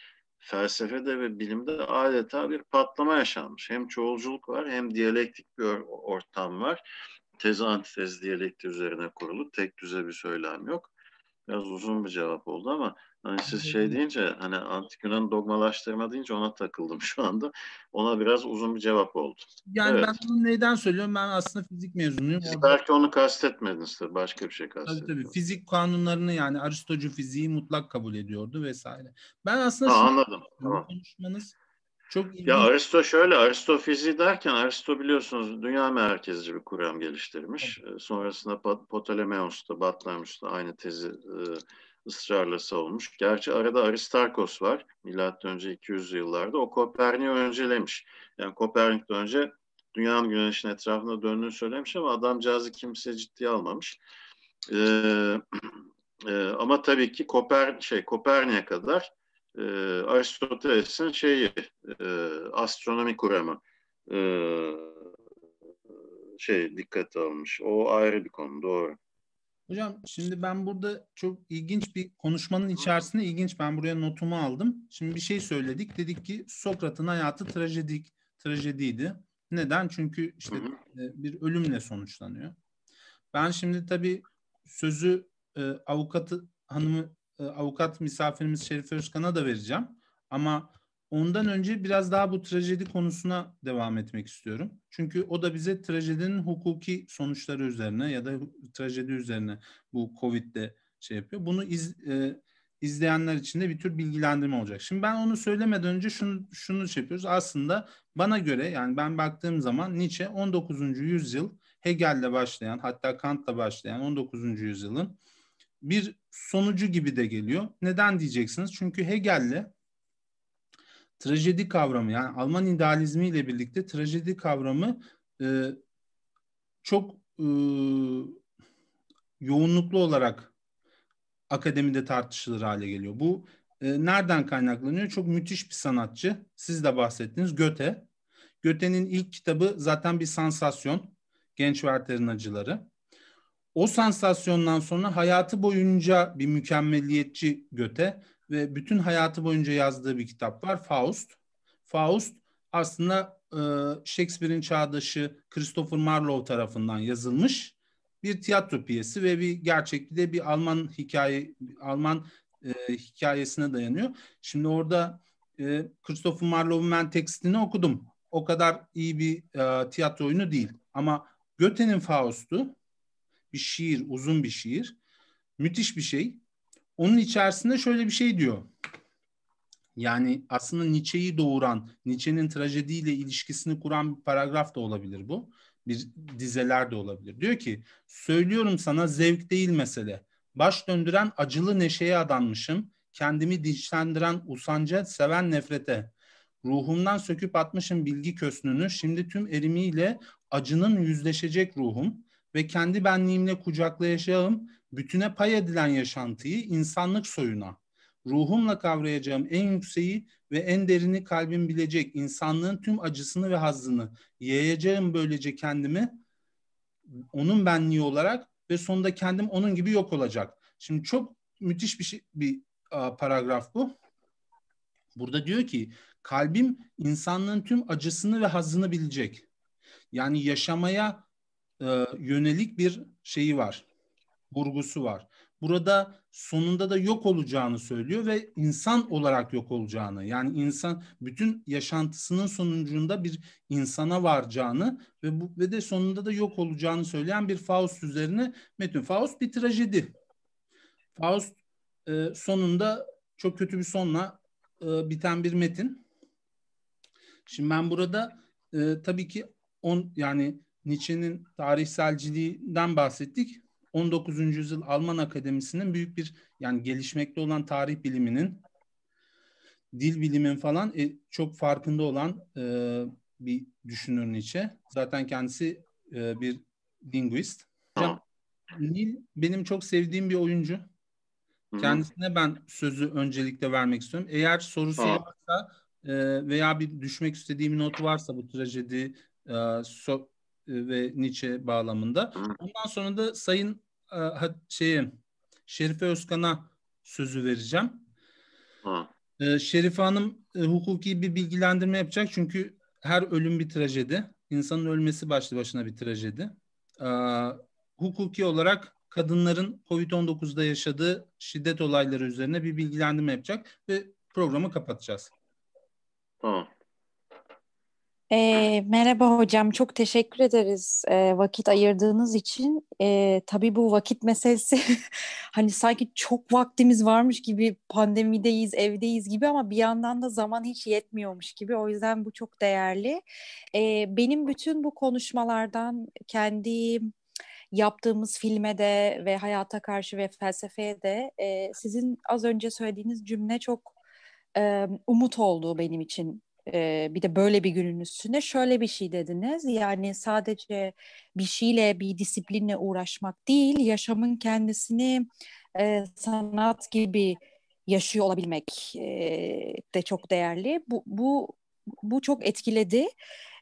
[SPEAKER 1] felsefede ve bilimde adeta bir patlama yaşanmış. Hem çoğulculuk var hem diyalektik bir ortam var. Tez antitez diyalekti üzerine kurulu tek düze bir söylem yok. Biraz uzun bir cevap oldu ama Hani siz şey deyince hani antik Yunan dogmalaştırma deyince ona takıldım şu anda. Ona biraz uzun bir cevap oldu.
[SPEAKER 2] Yani evet. ben bunu neyden söylüyorum? Ben aslında fizik mezunuyum.
[SPEAKER 1] Siz belki onu kastetmediniz tabii. Başka bir şey
[SPEAKER 2] kastettim. Tabii tabii. Fizik kanunlarını yani Aristocu fiziği mutlak kabul ediyordu vesaire. Ben aslında
[SPEAKER 1] ha, anladım. Tamam. konuşmanız çok ilginç. Ya Aristo şöyle, Aristo fiziği derken Aristo biliyorsunuz dünya merkezci bir kuram geliştirmiş. Evet. Sonrasında Ptolemeos da Batlamyus da aynı tezi e, ısrarla savunmuş. Gerçi arada Aristarkos var. Milattan önce 200 yıllarda. O Kopernik'i öncelemiş. Yani Kopernik'ten önce dünyanın güneşin etrafında döndüğünü söylemiş ama adamcağızı kimse ciddiye almamış. Ee, e, ama tabii ki Koper şey Kopernik'e kadar e, Aristoteles'in şeyi e, astronomi kuramı e, şey dikkate almış. O ayrı bir konu doğru.
[SPEAKER 2] Hocam şimdi ben burada çok ilginç bir konuşmanın içerisinde ilginç ben buraya notumu aldım. Şimdi bir şey söyledik. Dedik ki Sokrat'ın hayatı trajedik trajediydi. Neden? Çünkü işte e, bir ölümle sonuçlanıyor. Ben şimdi tabii sözü e, avukatı hanımı e, avukat misafirimiz Şerife Özkan'a da vereceğim. Ama Ondan önce biraz daha bu trajedi konusuna devam etmek istiyorum. Çünkü o da bize trajedinin hukuki sonuçları üzerine ya da trajedi üzerine bu Covid'de şey yapıyor. Bunu iz, e, izleyenler için de bir tür bilgilendirme olacak. Şimdi ben onu söylemeden önce şunu, şunu şey yapıyoruz. Aslında bana göre yani ben baktığım zaman Nietzsche 19. yüzyıl Hegel'le başlayan hatta Kant'la başlayan 19. yüzyılın bir sonucu gibi de geliyor. Neden diyeceksiniz? Çünkü Hegel'le trajedi kavramı yani Alman idealizmi ile birlikte trajedi kavramı e, çok e, yoğunluklu olarak akademide tartışılır hale geliyor. Bu e, nereden kaynaklanıyor? Çok müthiş bir sanatçı. Siz de bahsettiniz Göte. Göte'nin ilk kitabı zaten bir sansasyon. Genç Werther'in Acıları. O sansasyondan sonra hayatı boyunca bir mükemmelliyetçi Göte ve bütün hayatı boyunca yazdığı bir kitap var Faust. Faust aslında e, Shakespeare'in çağdaşı Christopher Marlowe tarafından yazılmış bir tiyatro piyesi ve bir gerçekte de bir Alman hikaye Alman e, hikayesine dayanıyor. Şimdi orada e, Christopher Marlowe'un ben tekstini okudum. O kadar iyi bir e, tiyatro oyunu değil. Ama Goethe'nin Faust'u bir şiir, uzun bir şiir. Müthiş bir şey. Onun içerisinde şöyle bir şey diyor. Yani aslında Nietzsche'yi doğuran, Nietzsche'nin trajediyle ilişkisini kuran bir paragraf da olabilir bu. Bir dizeler de olabilir. Diyor ki, söylüyorum sana zevk değil mesele. Baş döndüren acılı neşeye adanmışım. Kendimi dinçlendiren usanca, seven nefrete. Ruhumdan söküp atmışım bilgi kösnünü. Şimdi tüm erimiyle acının yüzleşecek ruhum ve kendi benliğimle kucaklayacağım bütüne pay edilen yaşantıyı insanlık soyuna, ruhumla kavrayacağım en yükseği ve en derini kalbim bilecek insanlığın tüm acısını ve hazzını yayacağım böylece kendimi onun benliği olarak ve sonunda kendim onun gibi yok olacak. Şimdi çok müthiş bir şey, bir a, paragraf bu. Burada diyor ki kalbim insanlığın tüm acısını ve hazzını bilecek. Yani yaşamaya e, yönelik bir şeyi var. Vurgusu var. Burada sonunda da yok olacağını söylüyor ve insan olarak yok olacağını yani insan bütün yaşantısının sonucunda bir insana varacağını ve bu ve de sonunda da yok olacağını söyleyen bir Faust üzerine metin. Faust bir trajedi. Faust e, sonunda çok kötü bir sonla e, biten bir metin. Şimdi ben burada e, tabii ki on yani Nietzsche'nin tarihselciliğinden bahsettik. 19. yüzyıl Alman Akademisi'nin büyük bir yani gelişmekte olan tarih biliminin dil bilimin falan e, çok farkında olan e, bir düşünür Nietzsche. Zaten kendisi e, bir linguist. Hocam, Nil benim çok sevdiğim bir oyuncu. Kendisine ben sözü öncelikle vermek istiyorum. Eğer sorusu varsa e, veya bir düşmek istediğim not varsa bu trajedi e, so, ve Nietzsche bağlamında. Ondan sonra da Sayın e, şeye Şerife Özkan'a sözü vereceğim. Ha. E, Şerife Hanım e, hukuki bir bilgilendirme yapacak çünkü her ölüm bir trajedi. İnsanın ölmesi başlı başına bir trajedi. E, hukuki olarak kadınların COVID-19'da yaşadığı şiddet olayları üzerine bir bilgilendirme yapacak ve programı kapatacağız.
[SPEAKER 1] Tamam.
[SPEAKER 3] E, merhaba hocam, çok teşekkür ederiz e, vakit ayırdığınız için. E, tabii bu vakit meselesi hani sanki çok vaktimiz varmış gibi pandemideyiz, evdeyiz gibi ama bir yandan da zaman hiç yetmiyormuş gibi. O yüzden bu çok değerli. E, benim bütün bu konuşmalardan kendi yaptığımız filme de ve hayata karşı ve felsefeye de e, sizin az önce söylediğiniz cümle çok e, umut oldu benim için e, bir de böyle bir günün üstüne şöyle bir şey dediniz. Yani sadece bir şeyle, bir disiplinle uğraşmak değil, yaşamın kendisini e, sanat gibi yaşıyor olabilmek e, de çok değerli. Bu, bu, bu çok etkiledi.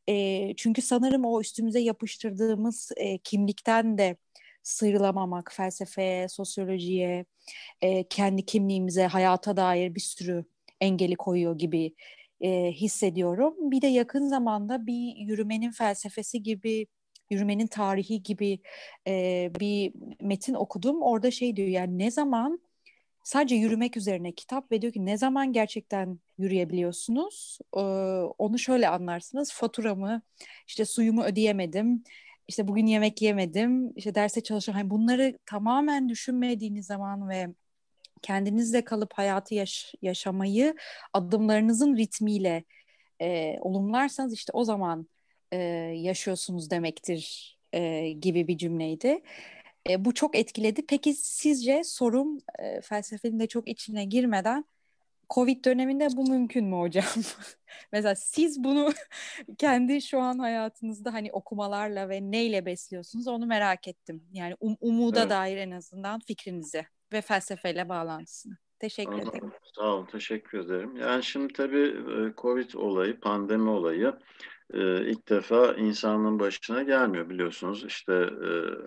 [SPEAKER 3] E, çünkü sanırım o üstümüze yapıştırdığımız e, kimlikten de sıyrılamamak, felsefeye, sosyolojiye, e, kendi kimliğimize, hayata dair bir sürü engeli koyuyor gibi e, hissediyorum. Bir de yakın zamanda bir yürümenin felsefesi gibi yürümenin tarihi gibi e, bir metin okudum. Orada şey diyor yani ne zaman sadece yürümek üzerine kitap ve diyor ki ne zaman gerçekten yürüyebiliyorsunuz? E, onu şöyle anlarsınız. Faturamı, işte suyumu ödeyemedim. işte bugün yemek yemedim. işte derse çalışıyorum. Hani bunları tamamen düşünmediğiniz zaman ve kendinizle kalıp hayatı yaş- yaşamayı adımlarınızın ritmiyle e, olumlarsanız işte o zaman e, yaşıyorsunuz demektir e, gibi bir cümleydi. E, bu çok etkiledi. Peki sizce sorum e, felsefenin de çok içine girmeden Covid döneminde bu mümkün mü hocam? Mesela siz bunu kendi şu an hayatınızda hani okumalarla ve neyle besliyorsunuz onu merak ettim. Yani um, umuda evet. dair en azından fikrinizi ve felsefeyle bağlantısını. Teşekkür Anladım. ederim.
[SPEAKER 1] Sağ olun, teşekkür ederim. Yani şimdi tabii Covid olayı, pandemi olayı ilk defa insanlığın başına gelmiyor biliyorsunuz. İşte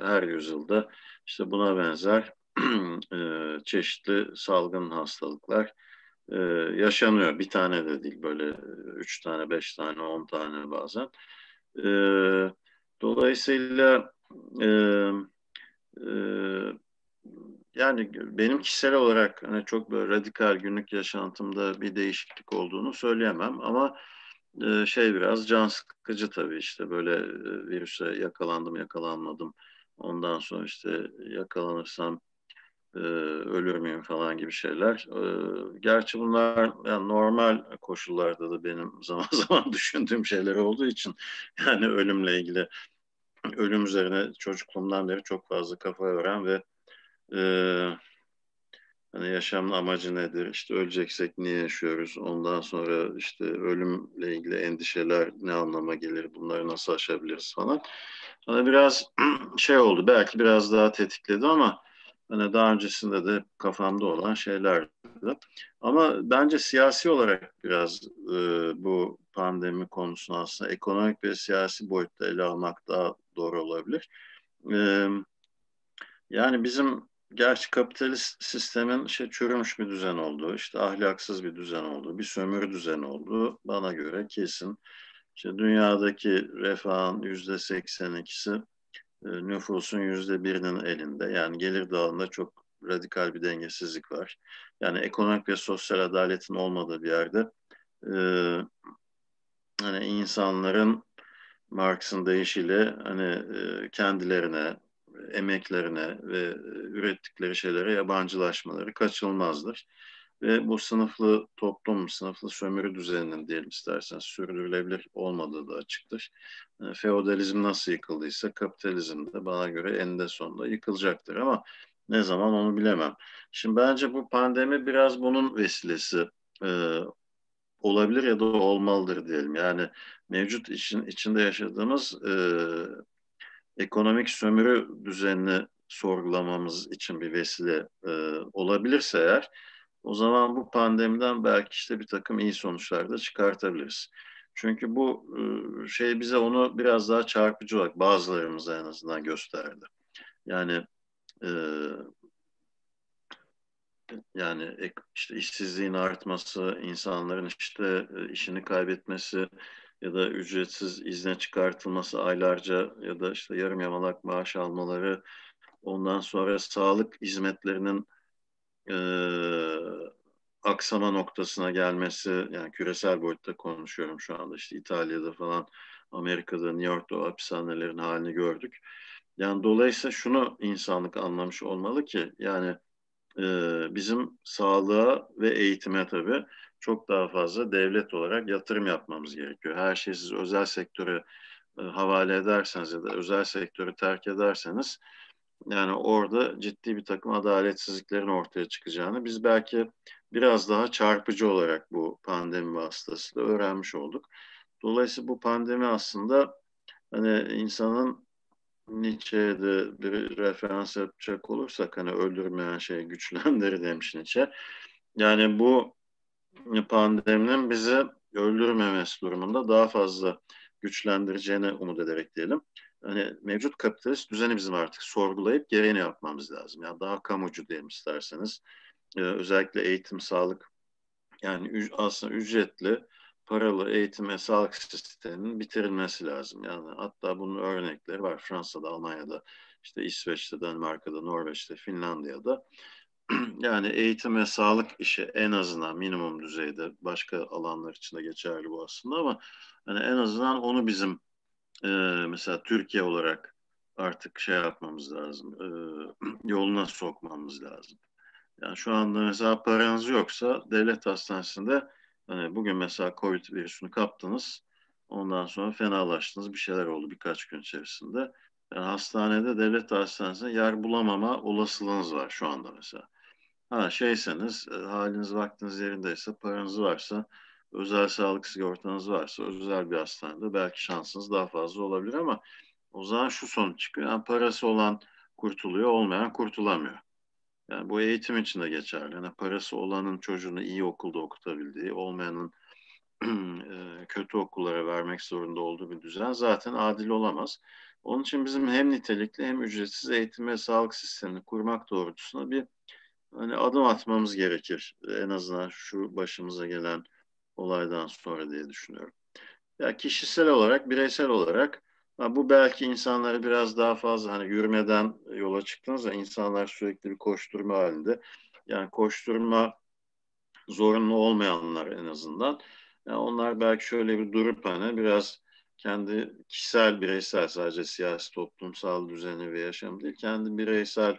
[SPEAKER 1] her yüzyılda işte buna benzer çeşitli salgın hastalıklar yaşanıyor. Bir tane de değil böyle üç tane, beş tane, on tane bazen. Dolayısıyla yani benim kişisel olarak hani çok böyle radikal günlük yaşantımda bir değişiklik olduğunu söyleyemem ama e, şey biraz can sıkıcı tabii işte böyle e, virüse yakalandım yakalanmadım ondan sonra işte yakalanırsam e, ölür müyüm falan gibi şeyler. E, gerçi bunlar yani normal koşullarda da benim zaman zaman düşündüğüm şeyler olduğu için yani ölümle ilgili ölüm üzerine çocukluğumdan beri çok fazla kafa yoran ve e, hani yaşamın amacı nedir? İşte öleceksek niye yaşıyoruz? Ondan sonra işte ölümle ilgili endişeler ne anlama gelir? Bunları nasıl aşabiliriz falan. Hani biraz şey oldu. Belki biraz daha tetikledi ama hani daha öncesinde de kafamda olan şeylerdi. Ama bence siyasi olarak biraz e, bu pandemi konusunu aslında ekonomik ve siyasi boyutta ele almak daha doğru olabilir. E, yani bizim gerçi kapitalist sistemin şey çürümüş bir düzen olduğu, işte ahlaksız bir düzen olduğu, bir sömürü düzeni olduğu bana göre kesin. İşte dünyadaki refahın yüzde seksen ikisi e, nüfusun yüzde birinin elinde. Yani gelir dağılımında çok radikal bir dengesizlik var. Yani ekonomik ve sosyal adaletin olmadığı bir yerde e, hani insanların Marx'ın deyişiyle hani e, kendilerine, emeklerine ve e, ürettikleri şeylere yabancılaşmaları kaçınılmazdır. Ve bu sınıflı toplum, sınıflı sömürü düzeninin diyelim isterseniz sürdürülebilir olmadığı da açıktır. E, feodalizm nasıl yıkıldıysa kapitalizm de bana göre eninde sonunda yıkılacaktır ama ne zaman onu bilemem. Şimdi bence bu pandemi biraz bunun vesilesi e, olabilir ya da olmalıdır diyelim. Yani mevcut için içinde yaşadığımız e, ekonomik sömürü düzenini sorgulamamız için bir vesile e, olabilirse eğer o zaman bu pandemiden belki işte bir takım iyi sonuçlar da çıkartabiliriz. Çünkü bu e, şey bize onu biraz daha çarpıcı olarak bazılarımıza en azından gösterdi. Yani e, yani işte işsizliğin artması, insanların işte e, işini kaybetmesi, ya da ücretsiz izne çıkartılması aylarca ya da işte yarım yamalak maaş almaları ondan sonra sağlık hizmetlerinin e, aksama noktasına gelmesi yani küresel boyutta konuşuyorum şu anda işte İtalya'da falan Amerika'da New York'ta hapishanelerin halini gördük. Yani dolayısıyla şunu insanlık anlamış olmalı ki yani e, bizim sağlığa ve eğitime tabii çok daha fazla devlet olarak yatırım yapmamız gerekiyor. Her şeyi siz özel sektöre e, havale ederseniz ya da özel sektörü terk ederseniz yani orada ciddi bir takım adaletsizliklerin ortaya çıkacağını biz belki biraz daha çarpıcı olarak bu pandemi vasıtasıyla öğrenmiş olduk. Dolayısıyla bu pandemi aslında hani insanın Nietzsche'ye de bir referans yapacak olursak hani öldürmeyen şey güçlendirir demiş Nietzsche. Yani bu pandeminin bizi öldürmemesi durumunda daha fazla güçlendireceğine umut ederek diyelim. Hani mevcut kapitalist düzeni bizim artık sorgulayıp gereğini yapmamız lazım. Yani daha kamucu diyelim isterseniz. Ee, özellikle eğitim, sağlık yani aslında ücretli, paralı eğitim ve sağlık sisteminin bitirilmesi lazım. Yani hatta bunun örnekleri var Fransa'da, Almanya'da, işte İsveç'te, Danimarka'da, Norveç'te, Finlandiya'da. yani eğitim ve sağlık işi en azından minimum düzeyde başka alanlar için de geçerli bu aslında ama hani en azından onu bizim e, mesela Türkiye olarak artık şey yapmamız lazım e, yoluna sokmamız lazım. Yani şu anda mesela paranız yoksa devlet hastanesinde hani bugün mesela Covid virüsünü kaptınız ondan sonra fenalaştınız bir şeyler oldu birkaç gün içerisinde. Yani hastanede devlet hastanesinde yer bulamama olasılığınız var şu anda mesela. Ha şeyseniz, e, haliniz vaktiniz yerindeyse, paranız varsa, özel sağlık sigortanız varsa özel bir hastanede belki şansınız daha fazla olabilir ama o zaman şu sonuç çıkıyor. Yani parası olan kurtuluyor, olmayan kurtulamıyor. Yani bu eğitim için de geçerli. Yani parası olanın çocuğunu iyi okulda okutabildiği, olmayanın e, kötü okullara vermek zorunda olduğu bir düzen zaten adil olamaz. Onun için bizim hem nitelikli hem ücretsiz eğitim ve sağlık sistemini kurmak doğrultusunda bir hani adım atmamız gerekir. En azından şu başımıza gelen olaydan sonra diye düşünüyorum. Ya kişisel olarak, bireysel olarak bu belki insanları biraz daha fazla hani yürümeden yola çıktığınızda insanlar sürekli bir koşturma halinde. Yani koşturma zorunlu olmayanlar en azından. Yani onlar belki şöyle bir durup hani biraz kendi kişisel, bireysel sadece siyasi, toplumsal düzeni ve yaşam değil, kendi bireysel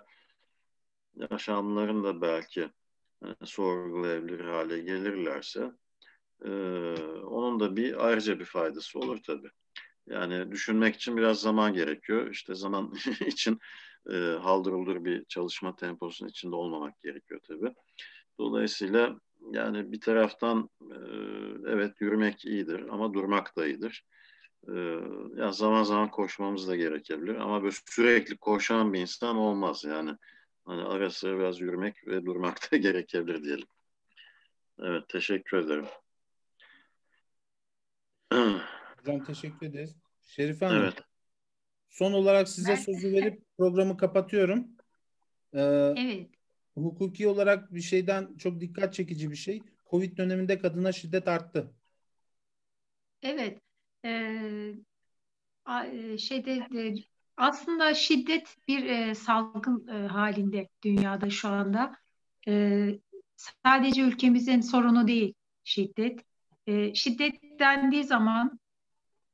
[SPEAKER 1] yaşamlarını da belki yani sorgulayabilir hale gelirlerse e, onun da bir ayrıca bir faydası olur tabii. Yani düşünmek için biraz zaman gerekiyor. İşte zaman için e, haldır bir çalışma temposunun içinde olmamak gerekiyor tabii. Dolayısıyla yani bir taraftan e, evet yürümek iyidir ama durmak da iyidir. E, yani zaman zaman koşmamız da gerekebilir ama böyle sürekli koşan bir insan olmaz yani. Hani ara sıra biraz yürümek ve durmak da gerekebilir diyelim. Evet teşekkür ederim.
[SPEAKER 2] Hocam teşekkür ederiz. Şerife Hanım.
[SPEAKER 1] Evet.
[SPEAKER 2] Son olarak size ben... sözü verip programı kapatıyorum.
[SPEAKER 4] Ee, evet.
[SPEAKER 2] Hukuki olarak bir şeyden çok dikkat çekici bir şey. Covid döneminde kadına şiddet arttı.
[SPEAKER 4] Evet. Ee, şeyde e, aslında şiddet bir e, salgın e, halinde dünyada şu anda. E, sadece ülkemizin sorunu değil şiddet. E, şiddet dendiği zaman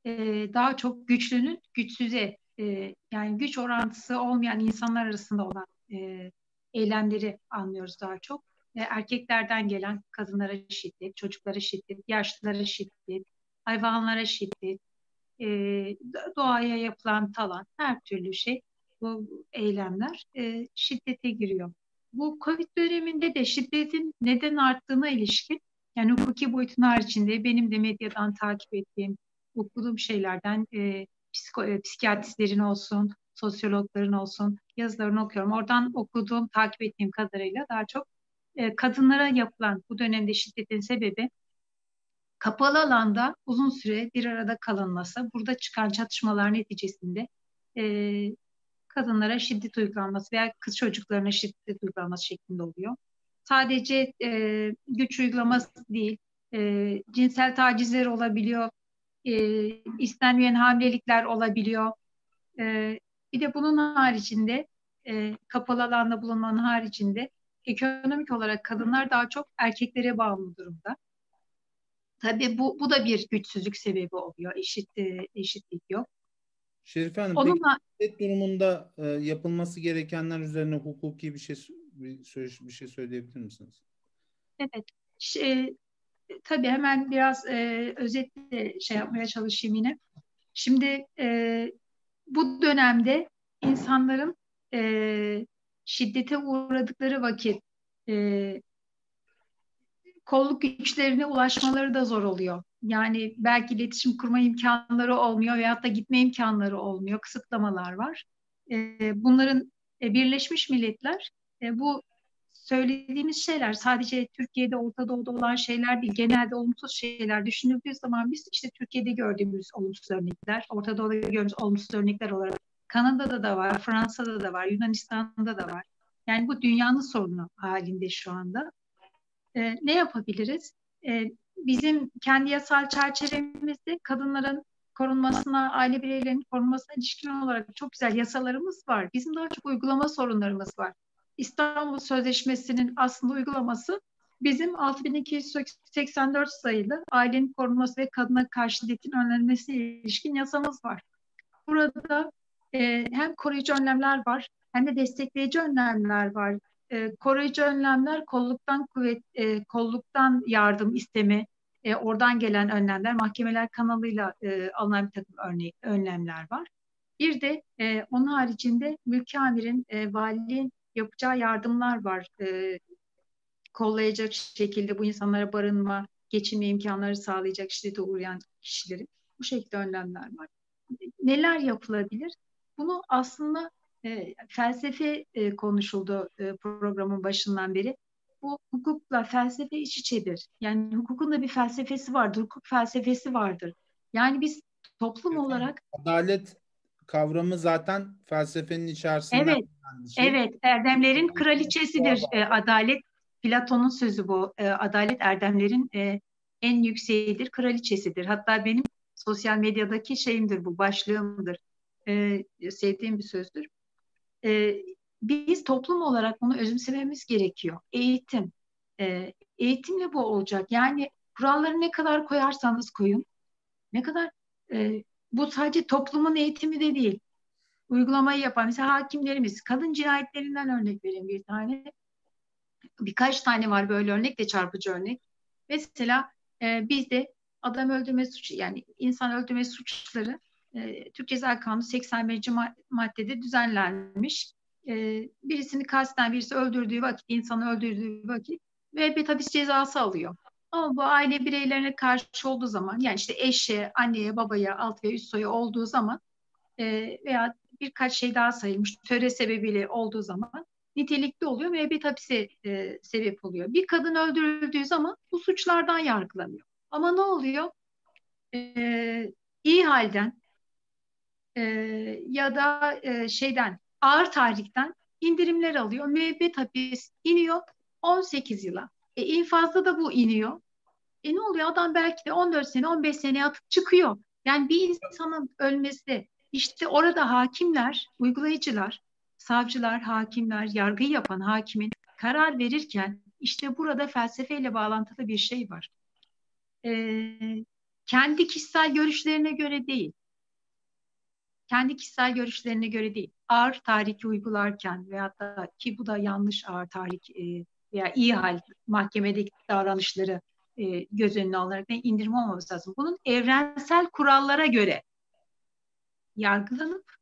[SPEAKER 4] e, daha çok güçlünün güçsüze e, yani güç orantısı olmayan insanlar arasında olan e, eylemleri anlıyoruz daha çok. E, erkeklerden gelen kadınlara şiddet, çocuklara şiddet, yaşlılara şiddet, hayvanlara şiddet, e, doğaya yapılan talan, her türlü şey bu eylemler e, şiddete giriyor. Bu Covid döneminde de şiddetin neden arttığına ilişkin yani hukuki boyutun haricinde benim de medyadan takip ettiğim, okuduğum şeylerden e, psiko, e, psikiyatristlerin olsun, sosyologların olsun yazılarını okuyorum. Oradan okuduğum, takip ettiğim kadarıyla daha çok e, kadınlara yapılan bu dönemde şiddetin sebebi kapalı alanda uzun süre bir arada kalınması, burada çıkan çatışmalar neticesinde e, kadınlara şiddet uygulanması veya kız çocuklarına şiddet uygulanması şeklinde oluyor. Sadece e, güç uygulaması değil, e, cinsel tacizler olabiliyor, e, istenmeyen hamilelikler olabiliyor. E, bir de bunun haricinde e, kapalı alanda bulunmanın haricinde ekonomik olarak kadınlar daha çok erkeklere bağımlı durumda. Tabii bu, bu da bir güçsüzlük sebebi oluyor. Eşit, e, eşitlik yok.
[SPEAKER 2] Şerife Hanım, Onunla, peki durumunda e, yapılması gerekenler üzerine hukuki bir şey bir, bir şey söyleyebilir misiniz?
[SPEAKER 4] Evet. Şey, tabii hemen biraz e, özetle şey yapmaya çalışayım yine. Şimdi e, bu dönemde insanların e, şiddete uğradıkları vakit e, kolluk güçlerine ulaşmaları da zor oluyor. Yani belki iletişim kurma imkanları olmuyor veyahut da gitme imkanları olmuyor. Kısıtlamalar var. E, bunların e, Birleşmiş Milletler e, bu söylediğimiz şeyler sadece Türkiye'de, Orta Doğu'da olan şeyler değil. Genelde olumsuz şeyler düşünüldüğü zaman biz işte Türkiye'de gördüğümüz olumsuz örnekler, Orta Doğu'da gördüğümüz olumsuz örnekler olarak Kanada'da da var, Fransa'da da var, Yunanistan'da da var. Yani bu dünyanın sorunu halinde şu anda. Ee, ne yapabiliriz? Ee, bizim kendi yasal çerçevemizde kadınların korunmasına, aile bireylerinin korunmasına ilişkin olarak çok güzel yasalarımız var. Bizim daha çok uygulama sorunlarımız var. İstanbul Sözleşmesi'nin aslında uygulaması bizim 6284 sayılı ailenin korunması ve kadına karşı şiddetin önlenmesi ilişkin yasamız var. Burada e, hem koruyucu önlemler var hem de destekleyici önlemler var. E, koruyucu önlemler kolluktan kuvvet, e, kolluktan yardım isteme, e, oradan gelen önlemler, mahkemeler kanalıyla e, alınan bir takım örnek, önlemler var. Bir de e, onun haricinde mülki amirin, e, valiliğin yapacağı yardımlar var. E, kollayacak şekilde bu insanlara barınma, geçinme imkanları sağlayacak şiddete uğrayan kişilerin bu şekilde önlemler var. Neler yapılabilir? Bunu aslında e, felsefe e, konuşuldu e, programın başından beri. Bu hukukla felsefe iç içedir. Yani hukukun da bir felsefesi vardır, hukuk felsefesi vardır. Yani biz toplum Efendim, olarak...
[SPEAKER 2] Adalet kavramı zaten felsefenin içerisinde.
[SPEAKER 4] Evet, şey. evet. Erdemlerin kraliçesidir e, adalet. Platon'un sözü bu. E, adalet erdemlerin e, en yükseğidir, kraliçesidir. Hatta benim sosyal medyadaki şeyimdir bu, başlığımdır. E, sevdiğim bir sözdür. E, biz toplum olarak bunu özümsememiz gerekiyor. Eğitim. E, eğitimle bu olacak. Yani kuralları ne kadar koyarsanız koyun, ne kadar e, bu sadece toplumun eğitimi de değil. Uygulamayı yapan mesela hakimlerimiz, kadın cinayetlerinden örnek vereyim bir tane. Birkaç tane var böyle örnek de çarpıcı örnek. Mesela e, bizde adam öldürme suçu yani insan öldürme suçları e, Türk Ceza Kanunu 81. maddede düzenlenmiş. E, birisini kasten birisi öldürdüğü vakit, insanı öldürdüğü vakit müebbet hapis cezası alıyor. Ama bu aile bireylerine karşı olduğu zaman yani işte eşe, anneye, babaya, alt ve üst soyu olduğu zaman e, veya birkaç şey daha sayılmış töre sebebiyle olduğu zaman nitelikli oluyor bir hapise e, sebep oluyor. Bir kadın öldürüldüğü zaman bu suçlardan yargılanıyor. Ama ne oluyor? E, iyi halden e, ya da e, şeyden ağır tarihten indirimler alıyor. Müebbet hapis iniyor 18 yıla. E, infazda da bu iniyor. E ne oluyor? Adam belki de 14 sene, 15 sene atıp çıkıyor. Yani bir insanın ölmesi, işte orada hakimler, uygulayıcılar, savcılar, hakimler, yargıyı yapan hakimin karar verirken işte burada felsefeyle bağlantılı bir şey var. Ee, kendi kişisel görüşlerine göre değil, kendi kişisel görüşlerine göre değil, ağır tahrik uygularken veyahut da ki bu da yanlış ağır tahrik e, veya iyi hal mahkemedeki davranışları e, göz önüne alarak ne indirim olmaması lazım. Bunun evrensel kurallara göre yargılanıp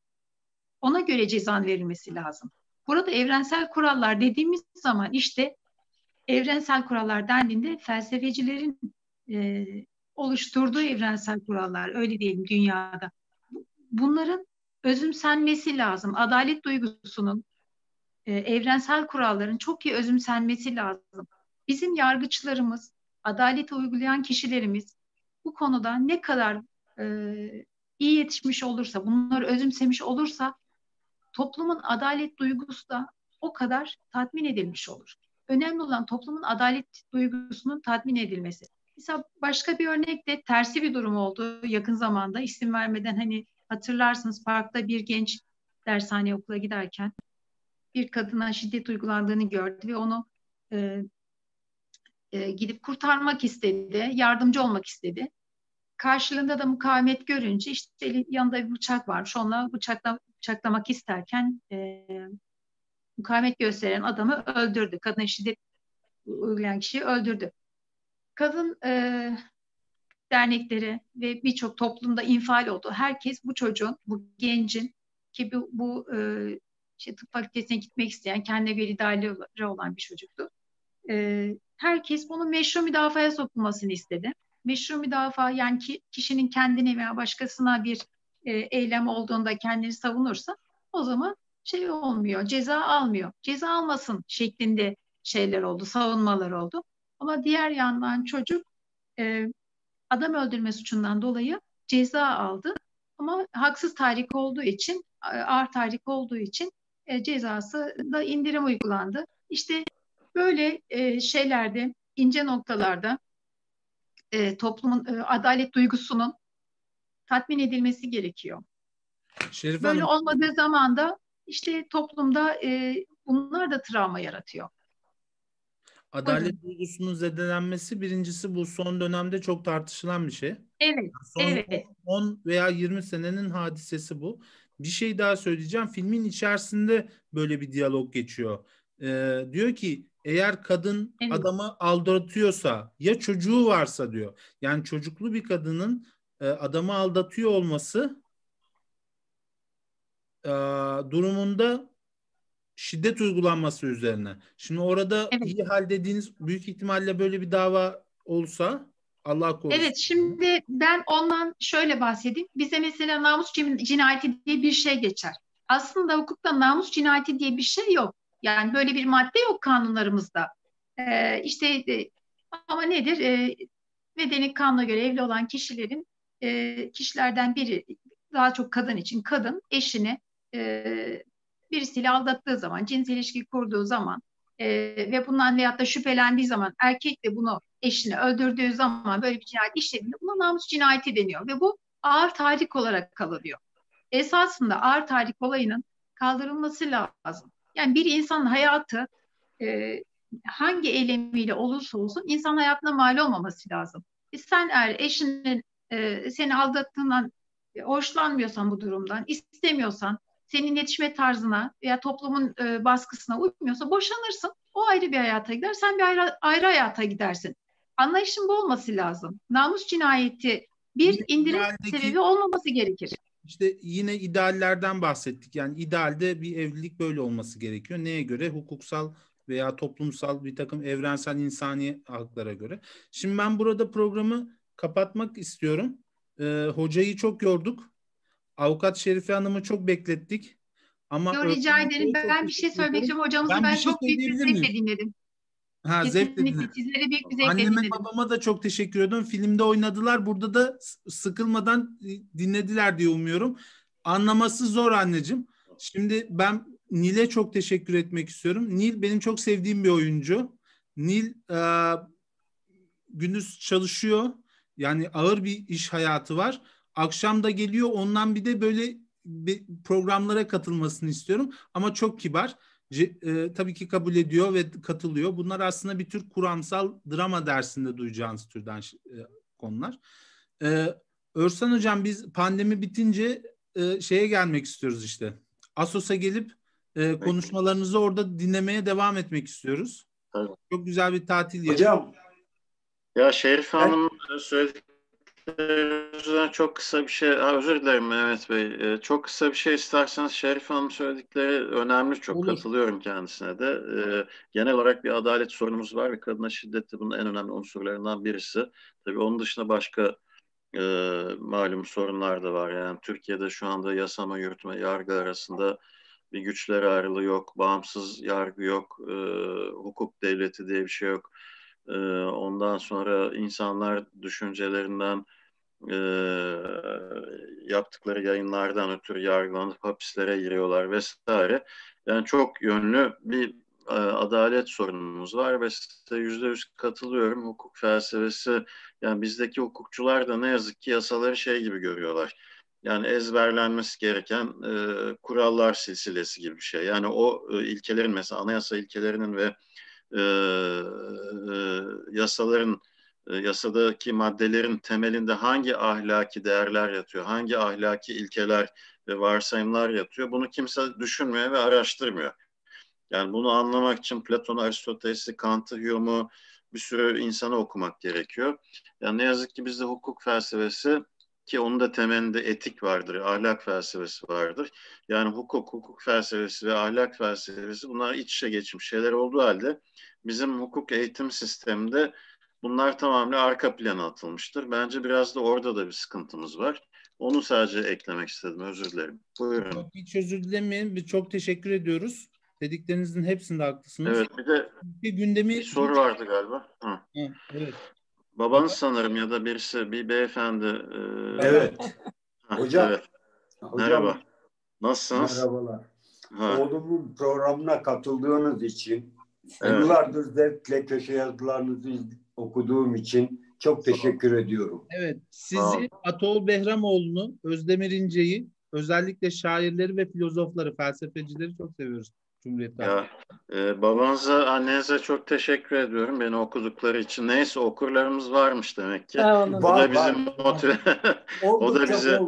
[SPEAKER 4] ona göre cezan verilmesi lazım. Burada evrensel kurallar dediğimiz zaman işte evrensel kurallar dendiğinde felsefecilerin e, oluşturduğu evrensel kurallar öyle diyelim dünyada. Bunların özümsenmesi lazım. Adalet duygusunun e, evrensel kuralların çok iyi özümsenmesi lazım. Bizim yargıçlarımız, adaleti uygulayan kişilerimiz bu konuda ne kadar e, iyi yetişmiş olursa, bunları özümsemiş olursa toplumun adalet duygusu da o kadar tatmin edilmiş olur. Önemli olan toplumun adalet duygusunun tatmin edilmesi. Mesela başka bir örnek de tersi bir durum oldu yakın zamanda. isim vermeden hani hatırlarsınız parkta bir genç dershane okula giderken bir kadına şiddet uygulandığını gördü ve onu e, e, gidip kurtarmak istedi, yardımcı olmak istedi. Karşılığında da mukavemet görünce işte yanında bir bıçak varmış. Onunla bıçakla, bıçaklamak isterken e, mukavemet gösteren adamı öldürdü. Kadın şiddet uygulayan kişiyi öldürdü. Kadın e, dernekleri ve birçok toplumda infial oldu. Herkes bu çocuğun, bu gencin ki bu, bu e, işte tıp fakültesine gitmek isteyen, kendine bir idealleri olan bir çocuktu. E, herkes bunun meşru müdafaya sokulmasını istedi. Meşru müdafaa yani ki, kişinin kendine veya başkasına bir e, eylem olduğunda kendini savunursa o zaman şey olmuyor, ceza almıyor. Ceza almasın şeklinde şeyler oldu, savunmalar oldu. Ama diğer yandan çocuk e, adam öldürme suçundan dolayı ceza aldı. Ama haksız tahrik olduğu için, ağır tahrik olduğu için e, cezası da indirim uygulandı. İşte böyle e, şeylerde, ince noktalarda e, toplumun e, adalet duygusunun tatmin edilmesi gerekiyor. Şerif Böyle Hanım. olmadığı zaman da işte toplumda e, bunlar da travma yaratıyor.
[SPEAKER 2] Adalet Buyurun. duygusunun zedelenmesi birincisi bu son dönemde çok tartışılan bir şey.
[SPEAKER 4] Evet, son evet.
[SPEAKER 2] 10 veya 20 senenin hadisesi bu. Bir şey daha söyleyeceğim. Filmin içerisinde böyle bir diyalog geçiyor. Ee, diyor ki eğer kadın evet. adamı aldatıyorsa ya çocuğu varsa diyor. Yani çocuklu bir kadının e, adamı aldatıyor olması e, durumunda şiddet uygulanması üzerine. Şimdi orada evet. iyi hal dediğiniz büyük ihtimalle böyle bir dava olsa Allah korusun.
[SPEAKER 4] Evet şimdi ben ondan şöyle bahsedeyim. Bize mesela namus cinayeti diye bir şey geçer. Aslında hukukta namus cinayeti diye bir şey yok. Yani böyle bir madde yok kanunlarımızda. Ee, işte e, ama nedir? Ee, medeni kanuna göre evli olan kişilerin e, kişilerden biri daha çok kadın için kadın eşini e, birisiyle aldattığı zaman, cins ilişki kurduğu zaman e, ve bundan veyahut da şüphelendiği zaman erkek de bunu eşini öldürdüğü zaman böyle bir cinayet işlediğinde buna namus cinayeti deniyor ve bu ağır tahrik olarak kalıyor. Esasında ağır tahrik olayının kaldırılması lazım. Yani bir insanın hayatı e, hangi eylemiyle olursa olsun insan hayatına mal olmaması lazım. E sen eğer eşinin e, seni aldattığından e, hoşlanmıyorsan bu durumdan, istemiyorsan, senin yetişme tarzına veya toplumun e, baskısına uymuyorsa boşanırsın. O ayrı bir hayata gider, sen bir ayrı, ayrı hayata gidersin. Anlayışın bu olması lazım. Namus cinayeti bir indirim idealdeki, sebebi olmaması gerekir.
[SPEAKER 2] İşte yine ideallerden bahsettik. Yani idealde bir evlilik böyle olması gerekiyor. Neye göre? Hukuksal veya toplumsal bir takım evrensel insani haklara göre. Şimdi ben burada programı kapatmak istiyorum. Ee, hocayı çok yorduk. Avukat Şerife Hanım'ı çok beklettik.
[SPEAKER 4] Ama Yo, rica ederim. Ben bir şey söylemek istiyorum. Hocamızı ben, ben şey çok büyük bir zevkle dinledim. Ha,
[SPEAKER 2] Kesinlikle. Zevkle Sizlere büyük bir zevkle Anneme dinledim. babama da çok teşekkür ediyorum. Filmde oynadılar. Burada da sıkılmadan dinlediler diye umuyorum. Anlaması zor anneciğim. Şimdi ben Nil'e çok teşekkür etmek istiyorum. Nil benim çok sevdiğim bir oyuncu. Nil e, gündüz çalışıyor. Yani ağır bir iş hayatı var. Akşam da geliyor ondan bir de böyle bir programlara katılmasını istiyorum. Ama çok kibar. C, e, tabii ki kabul ediyor ve katılıyor. Bunlar aslında bir tür kuramsal drama dersinde duyacağınız türden e, konular. E, Örsan Hocam biz pandemi bitince e, şeye gelmek istiyoruz işte. Asos'a gelip e, konuşmalarınızı orada dinlemeye devam etmek istiyoruz. Tabii. Çok güzel bir tatil
[SPEAKER 1] yeri. Hocam. Ya Şerif Hanım ben... söylediklerinden çok kısa bir şey, ha, özür dilerim Mehmet Bey. Ee, çok kısa bir şey isterseniz Şerif Hanım söyledikleri önemli. Çok Olur. katılıyorum kendisine de. Ee, genel olarak bir adalet sorunumuz var ve kadına şiddet de bunun en önemli unsurlarından birisi. Tabii onun dışında başka e, malum sorunlar da var. Yani Türkiye'de şu anda yasama, yürütme, yargı arasında bir güçler ayrılığı yok, bağımsız yargı yok, e, hukuk devleti diye bir şey yok. E, ondan sonra insanlar düşüncelerinden, e, yaptıkları yayınlardan ötürü yargılanıp hapislere giriyorlar vesaire. Yani çok yönlü bir e, adalet sorunumuz var ve size yüzde yüz katılıyorum. Hukuk felsefesi, yani bizdeki hukukçular da ne yazık ki yasaları şey gibi görüyorlar yani ezberlenmesi gereken e, kurallar silsilesi gibi bir şey. Yani o e, ilkelerin mesela anayasa ilkelerinin ve e, e, yasaların e, yasadaki maddelerin temelinde hangi ahlaki değerler yatıyor, hangi ahlaki ilkeler ve varsayımlar yatıyor bunu kimse düşünmüyor ve araştırmıyor. Yani bunu anlamak için Platon, Aristoteles'i, Kant'ı, Hume'u bir sürü insanı okumak gerekiyor. Yani ne yazık ki bizde hukuk felsefesi ki onun da temelinde etik vardır, ahlak felsefesi vardır. Yani hukuk, hukuk felsefesi ve ahlak felsefesi bunlar iç içe geçmiş şeyler olduğu halde bizim hukuk eğitim sisteminde bunlar tamamen arka plana atılmıştır. Bence biraz da orada da bir sıkıntımız var. Onu sadece eklemek istedim. Özür dilerim. Buyurun.
[SPEAKER 2] Hiç özür dilemeyin. Biz çok teşekkür ediyoruz. Dediklerinizin hepsinde haklısınız.
[SPEAKER 1] Evet bir de bir gündemi bir soru vardı galiba. Hı. Evet. Babanız sanırım ya da birisi bir beyefendi. E...
[SPEAKER 5] Evet.
[SPEAKER 1] Ha, hocam. Evet. Merhaba. Nasılsınız?
[SPEAKER 5] Merhabalar. Ha. Oğlumun programına katıldığınız için, evet. yıllardır zevkle köşe yazılarınızı okuduğum için çok teşekkür ediyorum.
[SPEAKER 2] Evet, sizi Atol Behramoğlu'nu, Özdemir İnce'yi, özellikle şairleri ve filozofları, felsefecileri çok seviyoruz. Cumhuriyet
[SPEAKER 1] ya, e, babanıza, annenize çok teşekkür ediyorum beni okudukları için. Neyse okurlarımız varmış demek ki. Ha, o da bizim motive. o da bize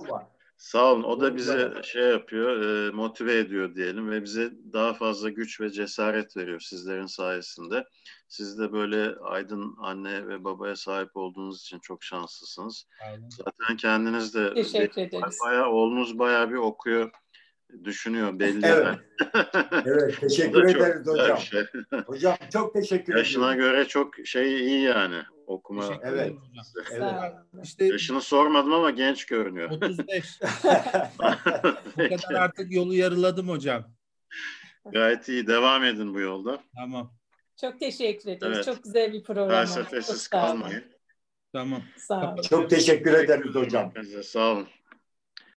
[SPEAKER 1] Sağ olun. O da bize şey yapıyor, e, motive ediyor diyelim ve bize daha fazla güç ve cesaret veriyor sizlerin sayesinde. Siz de böyle aydın anne ve babaya sahip olduğunuz için çok şanslısınız. Aynen. Zaten kendiniz de
[SPEAKER 6] Teşekkür ederiz.
[SPEAKER 1] Bayağı, oğlunuz bayağı bir okuyor düşünüyor belli.
[SPEAKER 5] Evet. evet teşekkür ederiz hocam. Şey. Hocam çok teşekkür ederim.
[SPEAKER 1] Yaşına göre çok şey iyi yani okuma.
[SPEAKER 5] Evet.
[SPEAKER 1] evet. İşte Yaşını sormadım ama genç görünüyor.
[SPEAKER 2] 35. Bu kadar artık yolu yarıladım hocam.
[SPEAKER 1] Gayet iyi. Devam edin bu yolda.
[SPEAKER 2] Tamam.
[SPEAKER 6] Çok teşekkür ederiz. Evet. Çok güzel bir program.
[SPEAKER 1] Felsefesiz kalmayın.
[SPEAKER 2] Tamam.
[SPEAKER 6] Sağ olun.
[SPEAKER 5] Çok teşekkür ederiz hocam.
[SPEAKER 1] Sağ olun.